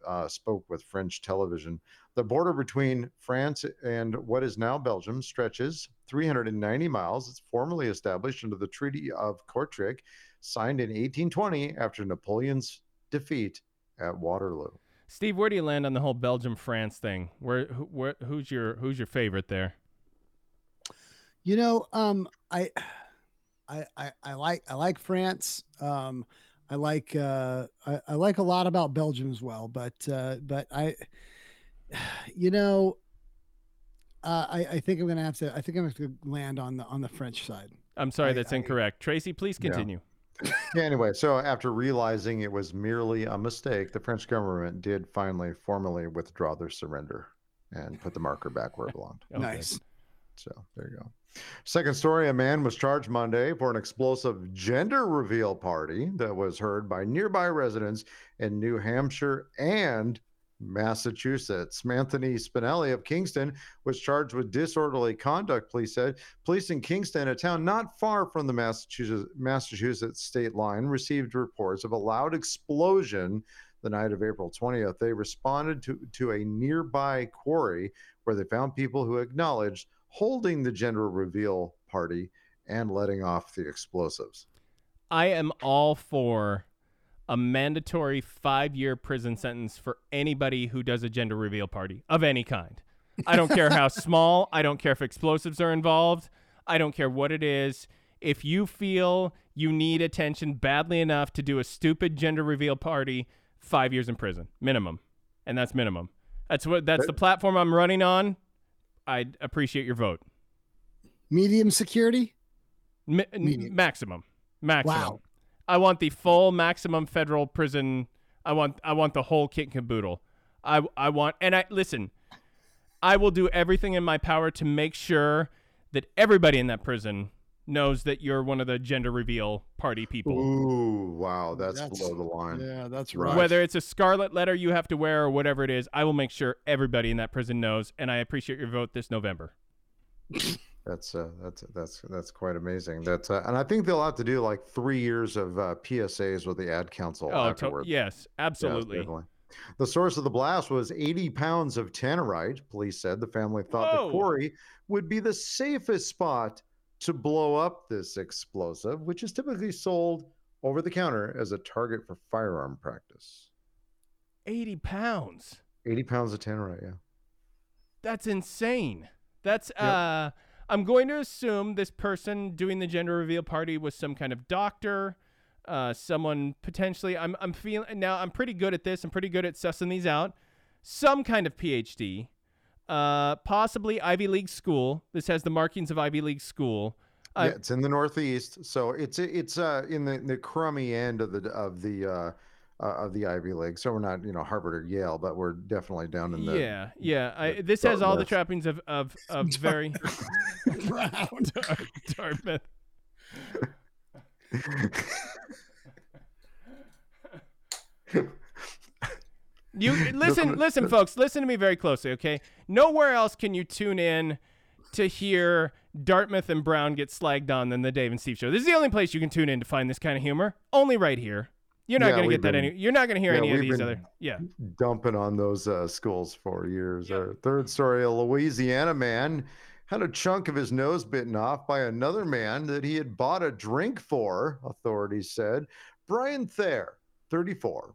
uh, spoke with French television. The border between France and what is now Belgium stretches 390 miles. It's formally established under the Treaty of Kortrijk, signed in 1820 after Napoleon's defeat at Waterloo. Steve, where do you land on the whole Belgium France thing? Where, who, where who's your who's your favorite there? You know, um, I, I, I, I like I like France. Um, I like uh, I, I like a lot about Belgium as well. But uh, but I, you know, uh, I I think I'm gonna have to I think I'm gonna have to land on the on the French side. I'm sorry, I- that's I- incorrect. Tracy, please Yeah. continue. Yeah, anyway, so after realizing it was merely a mistake, the French government did finally formally withdraw their surrender and put the marker back where it belonged. Okay. Nice. So there you go. Second story a man was charged Monday for an explosive gender reveal party that was heard by nearby residents in New Hampshire and Massachusetts. Anthony Spinelli of Kingston was charged with disorderly conduct, police said. Police in Kingston, a town not far from the Massachusetts, Massachusetts state line, received reports of a loud explosion the night of April 20th. They responded to, to a nearby quarry where they found people who acknowledged holding the gender reveal party and letting off the explosives. I am all for a mandatory five year prison sentence for anybody who does a gender reveal party of any kind. I don't care how small, I don't care if explosives are involved, I don't care what it is. If you feel you need attention badly enough to do a stupid gender reveal party, five years in prison, minimum. And that's minimum. That's what that's the platform I'm running on. I'd appreciate your vote. Medium security. Medium. maximum. Maximum. Wow. I want the full maximum federal prison. I want I want the whole kit and caboodle. I I want and I listen. I will do everything in my power to make sure that everybody in that prison knows that you're one of the gender reveal party people. Ooh, wow, that's, That's- below the line. Yeah, that's Right. right. Whether it's a scarlet letter you have to wear or whatever it is, I will make sure everybody in that prison knows and I appreciate your vote this November. That's uh, that's that's that's quite amazing. That's uh, and I think they'll have to do like three years of uh, PSAs with the ad council Oh, afterwards. yes, Yes, absolutely. definitely. The source of the blast was 80 pounds of tannerite. Police said the family thought Whoa. the quarry would be the safest spot to blow up this explosive, which is typically sold over the counter as a target for firearm practice. 80 pounds. 80 pounds of tannerite, yeah. That's insane. That's uh I'm going to assume this person doing the gender reveal party was some kind of doctor, uh someone potentially I'm I'm feeling now I'm pretty good at this. I'm pretty good at sussing these out. Some kind of PhD. Uh possibly Ivy League school. This has the markings of Ivy League school. yeah, it's in the Northeast, so it's it's uh in the, the crummy end of the of the uh, uh of the Ivy League. So we're not you know Harvard or Yale, but we're definitely down in the yeah, yeah. I, this has all the trappings of of, of very Brown. Dartmouth. You listen, Listen- folks. Listen to me very closely, okay? Nowhere else can you tune in to hear Dartmouth and Brown get slagged on than the Dave and Steve show. This is the only place you can tune in to find this kind of humor. Only right here. You're not Yeah, going to get that been- any. You're not going to hear yeah, any of these other. Yeah. dumping on those uh, schools for years. Our third story: a Louisiana man had a chunk of his nose bitten off by another man that he had bought a drink for. Authorities said Brian Thayer, 34,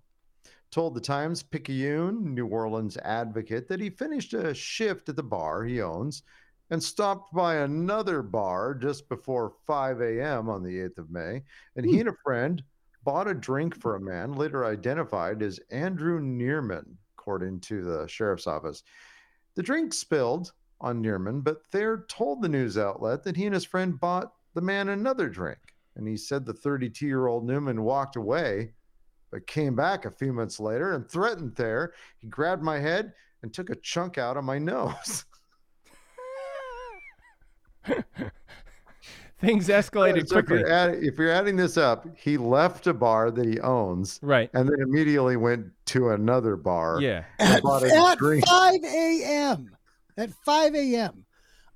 told the Times Picayune, New Orleans advocate, that he finished a shift at the bar he owns and stopped by another bar just before 5 a.m. on the 8th of May. And he hmm. and a friend bought a drink for a man later identified as Andrew Neerman, according to the sheriff's office. The drink spilled on Neerman, but Thayer told the news outlet that he and his friend bought the man another drink. And he said the 32 year old Newman walked away, but came back a few months later and threatened Thayer. He grabbed my head and took a chunk out of my nose. Things escalated So if quickly. you're, add- if you're adding this up, he left a bar that he owns, Right. and then immediately went to another bar. Yeah. At, at 5 a.m. At 5 a.m.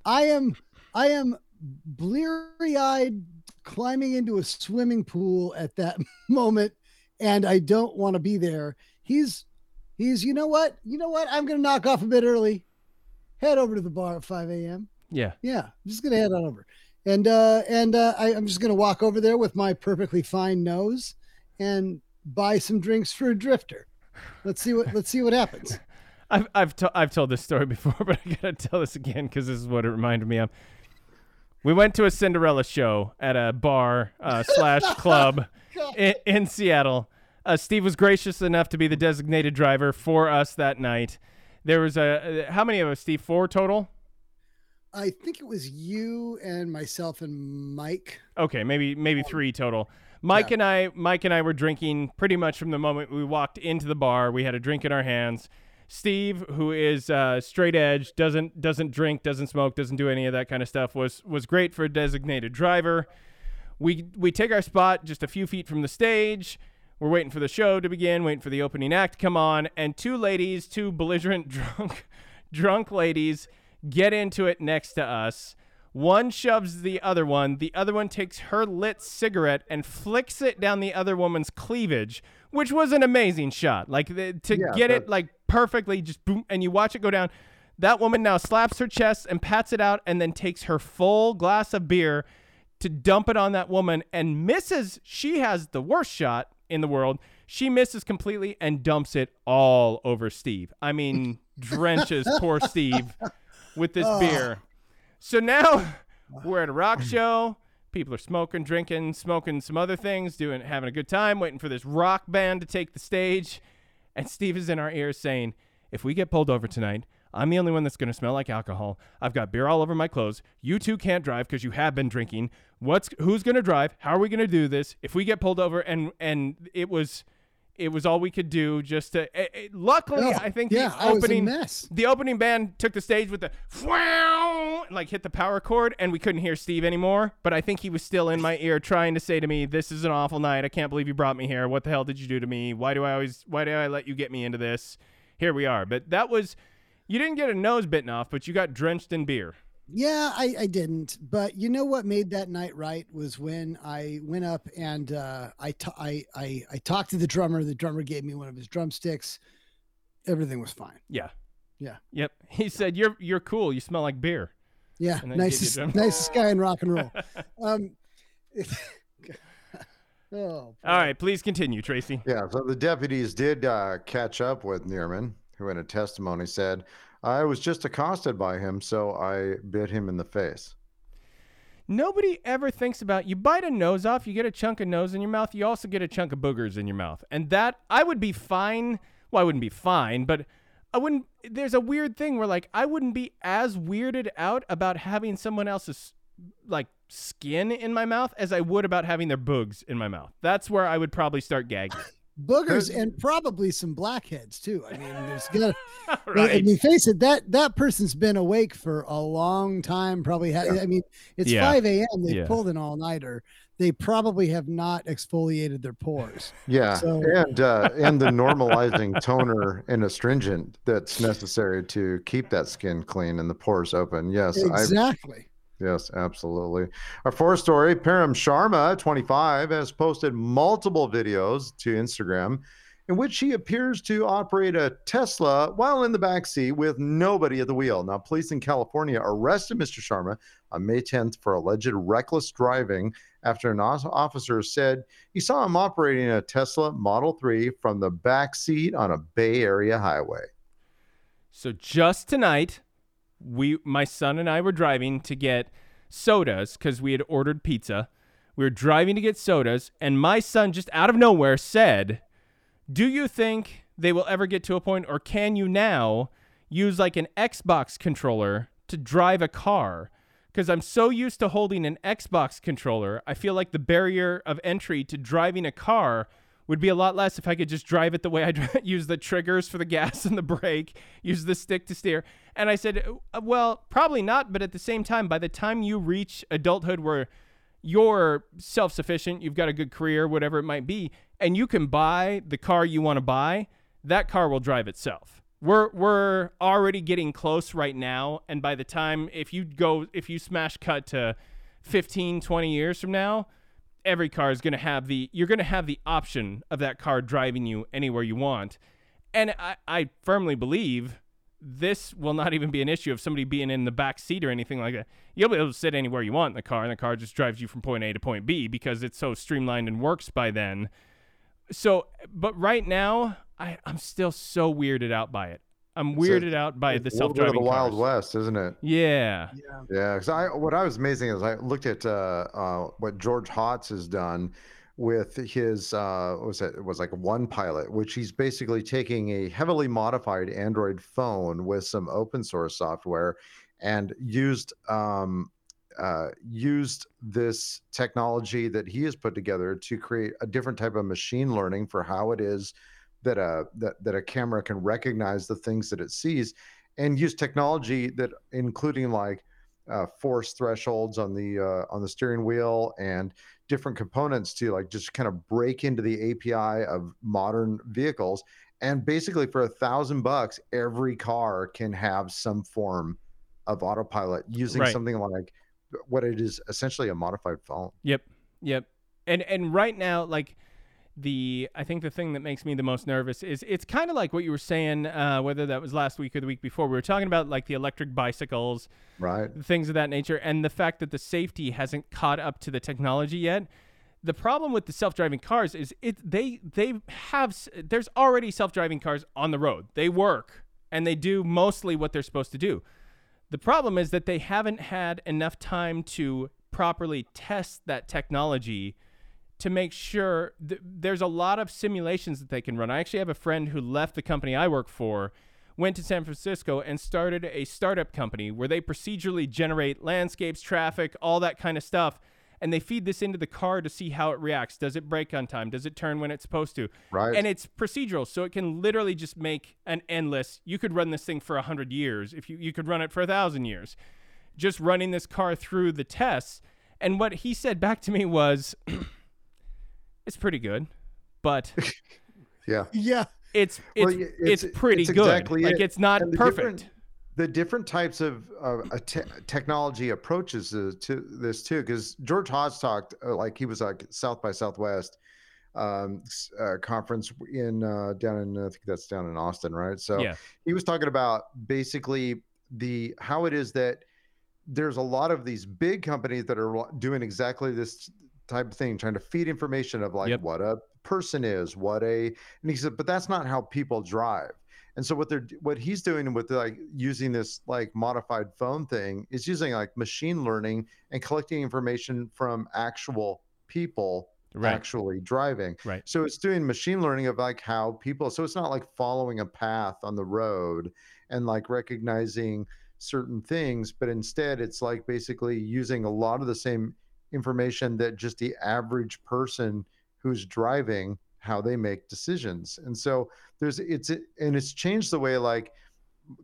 I am I am bleary eyed climbing into a swimming pool at that moment, and I don't want to be there. He's he's you know what? You know what? I'm gonna knock off a bit early. Head over to the bar at 5 a.m. Yeah. Yeah, I'm just gonna head on over, and uh, and uh, I, I'm just gonna walk over there with my perfectly fine nose, and buy some drinks for a drifter. Let's see what let's see what happens. I've I've to, I've told this story before, but I gotta tell this again because this is what it reminded me of. We went to a Cinderella show at a bar uh, slash club in, in Seattle. Uh, Steve was gracious enough to be the designated driver for us that night. There was a how many of us, Steve? Four total. I think it was you and myself and Mike. Okay, maybe maybe three total. Mike and I, Mike and I were drinking pretty much from the moment we walked into the bar. We had a drink in our hands. Steve, who is uh, straight edge, doesn't doesn't drink, doesn't smoke, doesn't do any of that kind of stuff, was was great for a designated driver. We we take our spot just a few feet from the stage. We're waiting for the show to begin, waiting for the opening act to come on, and two ladies, two belligerent drunk drunk ladies get into it next to us. One shoves the other one. The other one takes her lit cigarette and flicks it down the other woman's cleavage, which was an amazing shot. Like the, to Yeah, get it like perfectly, just boom, and you watch it go down. That woman now slaps her chest and pats it out, and then takes her full glass of beer to dump it on that woman and misses. She has the worst shot in the world. She misses completely and dumps it all over Steve. I mean, drenches poor Steve with this Oh. beer. So now we're at a rock show. People are smoking, drinking, smoking some other things, doing having a good time, waiting for this rock band to take the stage. And Steve is in our ears saying, If we get pulled over tonight, I'm the only one that's going to smell like alcohol. I've got beer all over my clothes. You two can't drive because you have been drinking. What's who's going to drive? How are we going to do this? If we get pulled over and and it was it was all we could do just to eh, eh, luckily Oh, I think yeah, the I was a opening mess. the opening band took the stage with the like hit the power chord and we couldn't hear Steve anymore. But I think he was still in my ear trying to say to me, "This is an awful night. I can't believe you brought me here. What the hell did you do to me? Why do I always? Why do I let you get me into this? Here we are." But that was, you didn't get a nose bitten off, but you got drenched in beer. Yeah, I, I didn't. But you know what made that night right was when I went up and uh, I, I, I, I talked to the drummer. The drummer gave me one of his drumsticks. Everything was fine. Yeah. Yeah. Yep. He said, "You're you're cool. You smell like beer." Yeah, And then gave you nicest, nicest guy in rock and roll. Um, oh, All right, please continue, Tracy. Yeah, so the deputies did uh, catch up with Neerman, who in a testimony said, I was just accosted by him, so I bit him in the face. Nobody ever thinks about you bite a nose off, you get a chunk of nose in your mouth, you also get a chunk of boogers in your mouth. And that I would be fine. Well, I wouldn't be fine, but I wouldn't there's a weird thing where like I wouldn't be as weirded out about having someone else's like skin in my mouth as I would about having their boogs in my mouth. That's where I would probably start gagging. Boogers and probably some blackheads too. I mean, there's gonna. I Right. mean, face it that that person's been awake for a long time. Probably. Ha- I mean, it's Yeah. five a.m. They Yeah. pulled an all nighter. They probably have not exfoliated their pores. Yeah, So- and uh, and the normalizing toner and astringent that's necessary to keep that skin clean and the pores open. Yes, I've- Exactly. Yes, absolutely. Our fourth story Param Sharma, 25, has posted multiple videos to Instagram in which he appears to operate a Tesla while in the backseat with nobody at the wheel. Now, police in California arrested Mr. Sharma on May 10th for alleged reckless driving after an officer said he saw him operating a Tesla Model 3 from the back seat on a Bay Area highway. So just tonight, we my son and I were driving to get sodas because we had ordered pizza. We were driving to get sodas, and my son just out of nowhere said, "Do you think they will ever get to a point, or can you now use like an Xbox controller to drive a car?" Because I'm so used to holding an Xbox controller, I feel like the barrier of entry to driving a car would be a lot less if I could just drive it the way I use the triggers for the gas and the brake, use the stick to steer. And I said, "Uh, well, probably not, but at the same time, by the time you reach adulthood where you're self sufficient, you've got a good career, whatever it might be, and you can buy the car you want to buy, that car will drive itself. We're we're already getting close right now, and by the time if you go if you smash cut to 15, 20 years from now, every car is going to have the you're going to have the option of that car driving you anywhere you want. And I, I firmly believe this will not even be an issue of somebody being in the back seat or anything like that. You'll be able to sit anywhere you want in the car, and the car just drives you from point A to point B because it's so streamlined and works by then. So, but right now, I, I'm still so weirded out by it. I'm It's a- weirded out by the It's a little of self-driving the Wild cars. West, isn't it? Yeah. Yeah, because I what I was amazing is I looked at uh, uh, what George Hotz has done with his uh, what was it? It was like one pilot, which he's basically taking a heavily modified Android phone with some open source software and used um, uh, used this technology that he has put together to create a different type of machine learning for how it is that a that, that a camera can recognize the things that it sees and use technology that including like uh, force thresholds on the uh, on the steering wheel and different components to like just kind of break into the API of modern vehicles and basically for a thousand bucks every car can have some form of autopilot using Right. something like what it is essentially a modified phone Yep. Yep. And and right now, like the I think the thing that makes me the most nervous is it's kind of like what you were saying, uh, whether that was last week or the week before. We were talking about like the electric bicycles, right? Things of that nature, and the fact that the safety hasn't caught up to the technology yet. The problem with the self-driving cars is it they they have there's already self-driving cars on the road. They work and they do mostly what they're supposed to do. The problem is that they haven't had enough time to properly test that technology to make sure th- there's a lot of simulations that they can run. I actually have a friend who left the company I work for, went to San Francisco and started a startup company where they procedurally generate landscapes, traffic, all that kind of stuff. And they feed this into the car to see how it reacts. Does it brake on time? Does it turn when it's supposed to? Right. And it's procedural, so it can literally just make an endless. You could run this thing for a hundred years. If you you could run it for a thousand years, just running this car through the tests. And what he said back to me was, "It's pretty good, but yeah, yeah, it's Well, it's it's, pretty good. exactly like it. it's not the perfect." different- the different types of uh, a te- technology approaches to, to this too, because George Hotz talked uh, like he was like South by Southwest um, uh, conference in uh, down in I think that's down in Austin, right? So Yeah. he was talking about basically the how it is that there's a lot of these big companies that are doing exactly this type of thing, trying to feed information of like Yep. what a person is, what a, and he said, but that's not how people drive. And so what they're what he's doing with like using this like modified phone thing is using like machine learning and collecting information from actual people Right. actually driving. Right. So it's doing machine learning of like how people so it's not like following a path on the road and like recognizing certain things, but instead it's like basically using a lot of the same information that just the average person who's driving how they make decisions. And so there's it's and it's changed the way like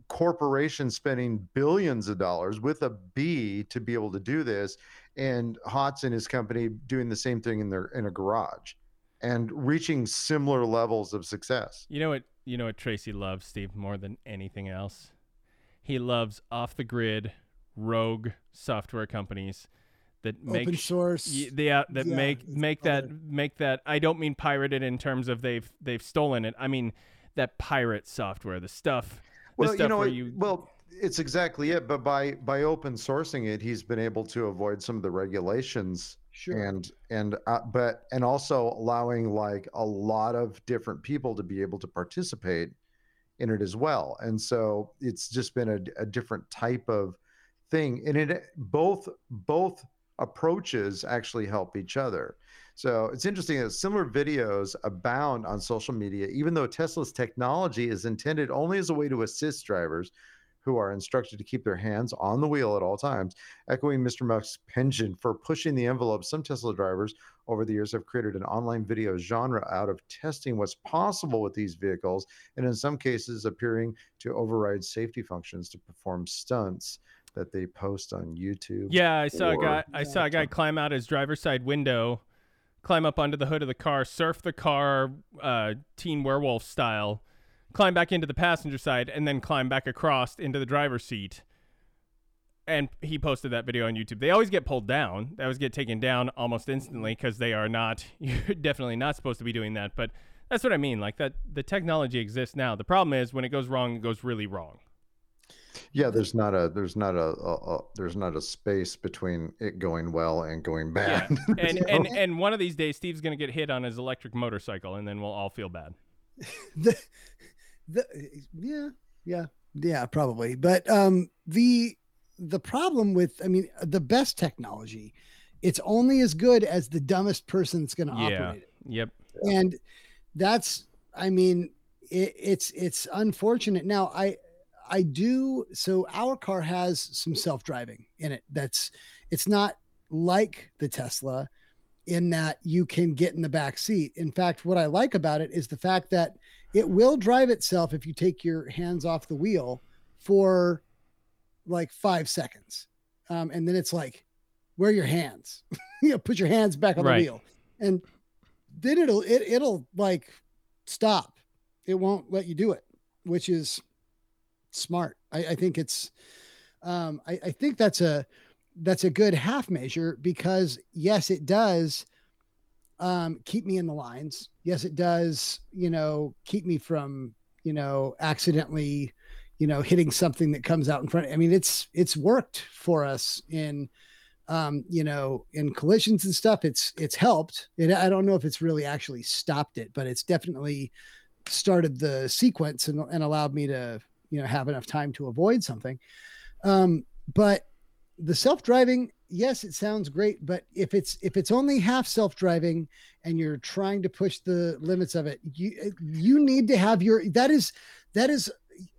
corporations spending billions of dollars with a B to be able to do this, and Hotz and his company doing the same thing in their in a garage, and reaching similar levels of success. You know what? You know what Tracy loves, Steve, more than anything else. He loves off the grid, rogue software companies that make Open source. y- yeah, that Yeah, make it's make that make that. I don't mean pirated in terms of they've they've stolen it. I mean that pirate software, the stuff. the Well, stuff you know, where it- you well, it's exactly it. But by by open sourcing it, he's been able to avoid some of the regulations Sure. and and uh, but and also allowing like a lot of different people to be able to participate in it as well and so it's just been a, a different type of thing and it both both approaches actually help each other so it's interesting that similar videos abound on social media even though tesla's technology is intended only as a way to assist drivers who are instructed to keep their hands on the wheel at all times. Echoing Mr. Musk's penchant for pushing the envelope, some Tesla drivers over the years have created an online video genre out of testing what's possible with these vehicles, and in some cases, appearing to override safety functions to perform stunts that they post on YouTube. Yeah, I saw a guy. I saw a guy climb out his driver's side window, climb up onto the hood of the car, surf the car, uh, Teen Werewolf style, climb back into the passenger side, and then climb back across into the driver's seat. And he posted that video on YouTube. They always get pulled down. They always get taken down almost instantly because they are not. You're definitely not supposed to be doing that. But that's what I mean. Like that, the technology exists now. The problem is when it goes wrong, it goes really wrong. Yeah, there's not a there's not a, a, a there's not a space between it going well and going bad. Yeah. And So- and and one of these days, Steve's gonna get hit on his electric motorcycle, and then we'll all feel bad. the, the yeah yeah yeah probably but um the the problem with i mean the best technology it's only as good as the dumbest person that's going to Yeah. operate it Yep. and that's i mean it, it's it's unfortunate now i i do so our car has some self-driving in it that's it's not like the tesla in that you can get in the back seat. In fact what i like about it is the fact that it will drive itself if you take your hands off the wheel for like five seconds. Um, and then it's like where are your hands. You know put your hands back on Right. the wheel. And then it'll it, it'll like stop. It won't let you do it which is smart. I, I think it's um I, I think that's a that's a good half measure because yes it does um keep me in the lines. Yes it does you know keep me from you know accidentally you know hitting something that comes out in front. I mean it's it's worked for us in um you know in collisions and stuff. It's it's helped. I don't know if it's really actually stopped it but it's definitely started the sequence and, and allowed me to you know have enough time to avoid something. Um but the self-driving yes it sounds great but if it's if it's only half self-driving and you're trying to push the limits of it you you need to have your that is that is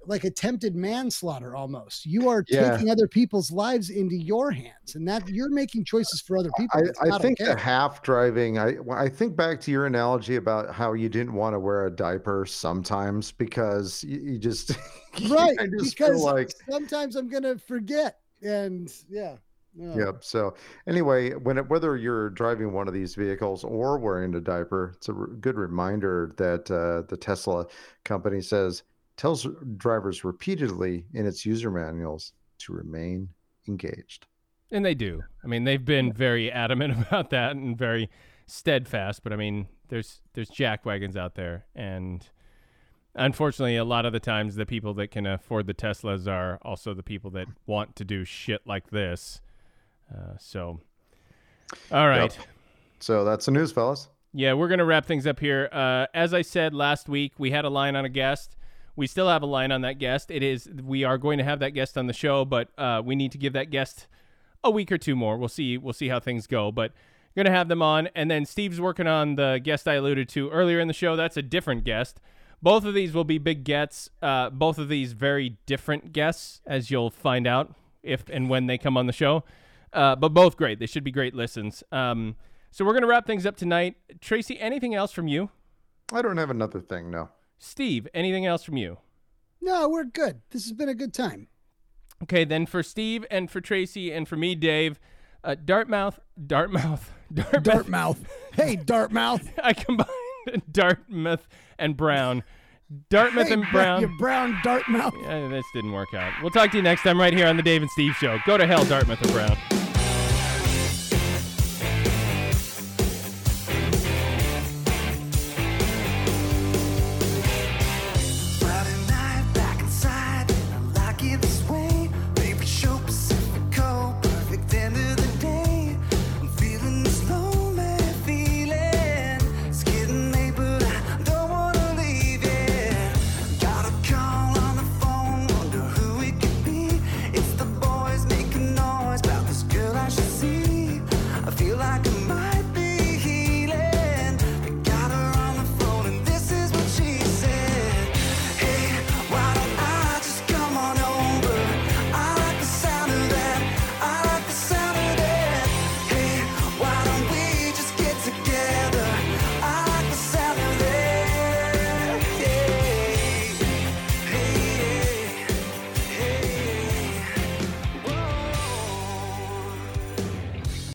like attempted manslaughter almost you are Yeah. taking other people's lives into your hands and that you're making choices for other people I, I think okay. the half driving. I I think back to your analogy about how you didn't want to wear a diaper sometimes because you, you just right I just because feel like sometimes i'm gonna forget and yeah. Yep. So anyway, when it, whether you're driving one of these vehicles or wearing a diaper, it's a r- good reminder that uh, the Tesla company says tells drivers repeatedly in its user manuals to remain engaged. And they do. I mean, they've been very adamant about that and very steadfast. But I mean, there's there's jack wagons out there, and unfortunately, a lot of the times, the people that can afford the Teslas are also the people that want to do shit like this. Uh, so, all right. Yep. So that's the news, fellas. Yeah, we're gonna wrap things up here. Uh, as I said last week, we had a line on a guest. We still have a line on that guest. It is we are going to have that guest on the show, but uh, we need to give that guest a week or two more. We'll see. We'll see how things go, but gonna have them on. And then Steve's working on the guest I alluded to earlier in the show. That's a different guest. Both of these will be big gets. Uh, both of these very different guests, as you'll find out if and when they come on the show. Uh, but both great. They should be great listens. Um, so we're gonna wrap things up tonight. Tracy, anything else from you? I don't have another thing. No. Steve, anything else from you? no we're good this has been a good time Okay, then for Steve and for Tracy and for me, Dave, uh, Dartmouth, Dartmouth, Dartmouth. dartmouth hey dartmouth I combined Dartmouth and Brown. Dartmouth Hey, and Brown. you brown dartmouth Yeah, this didn't work out. We'll talk to you next time right here on the Dave and Steve Show. Go to hell, Dartmouth and Brown.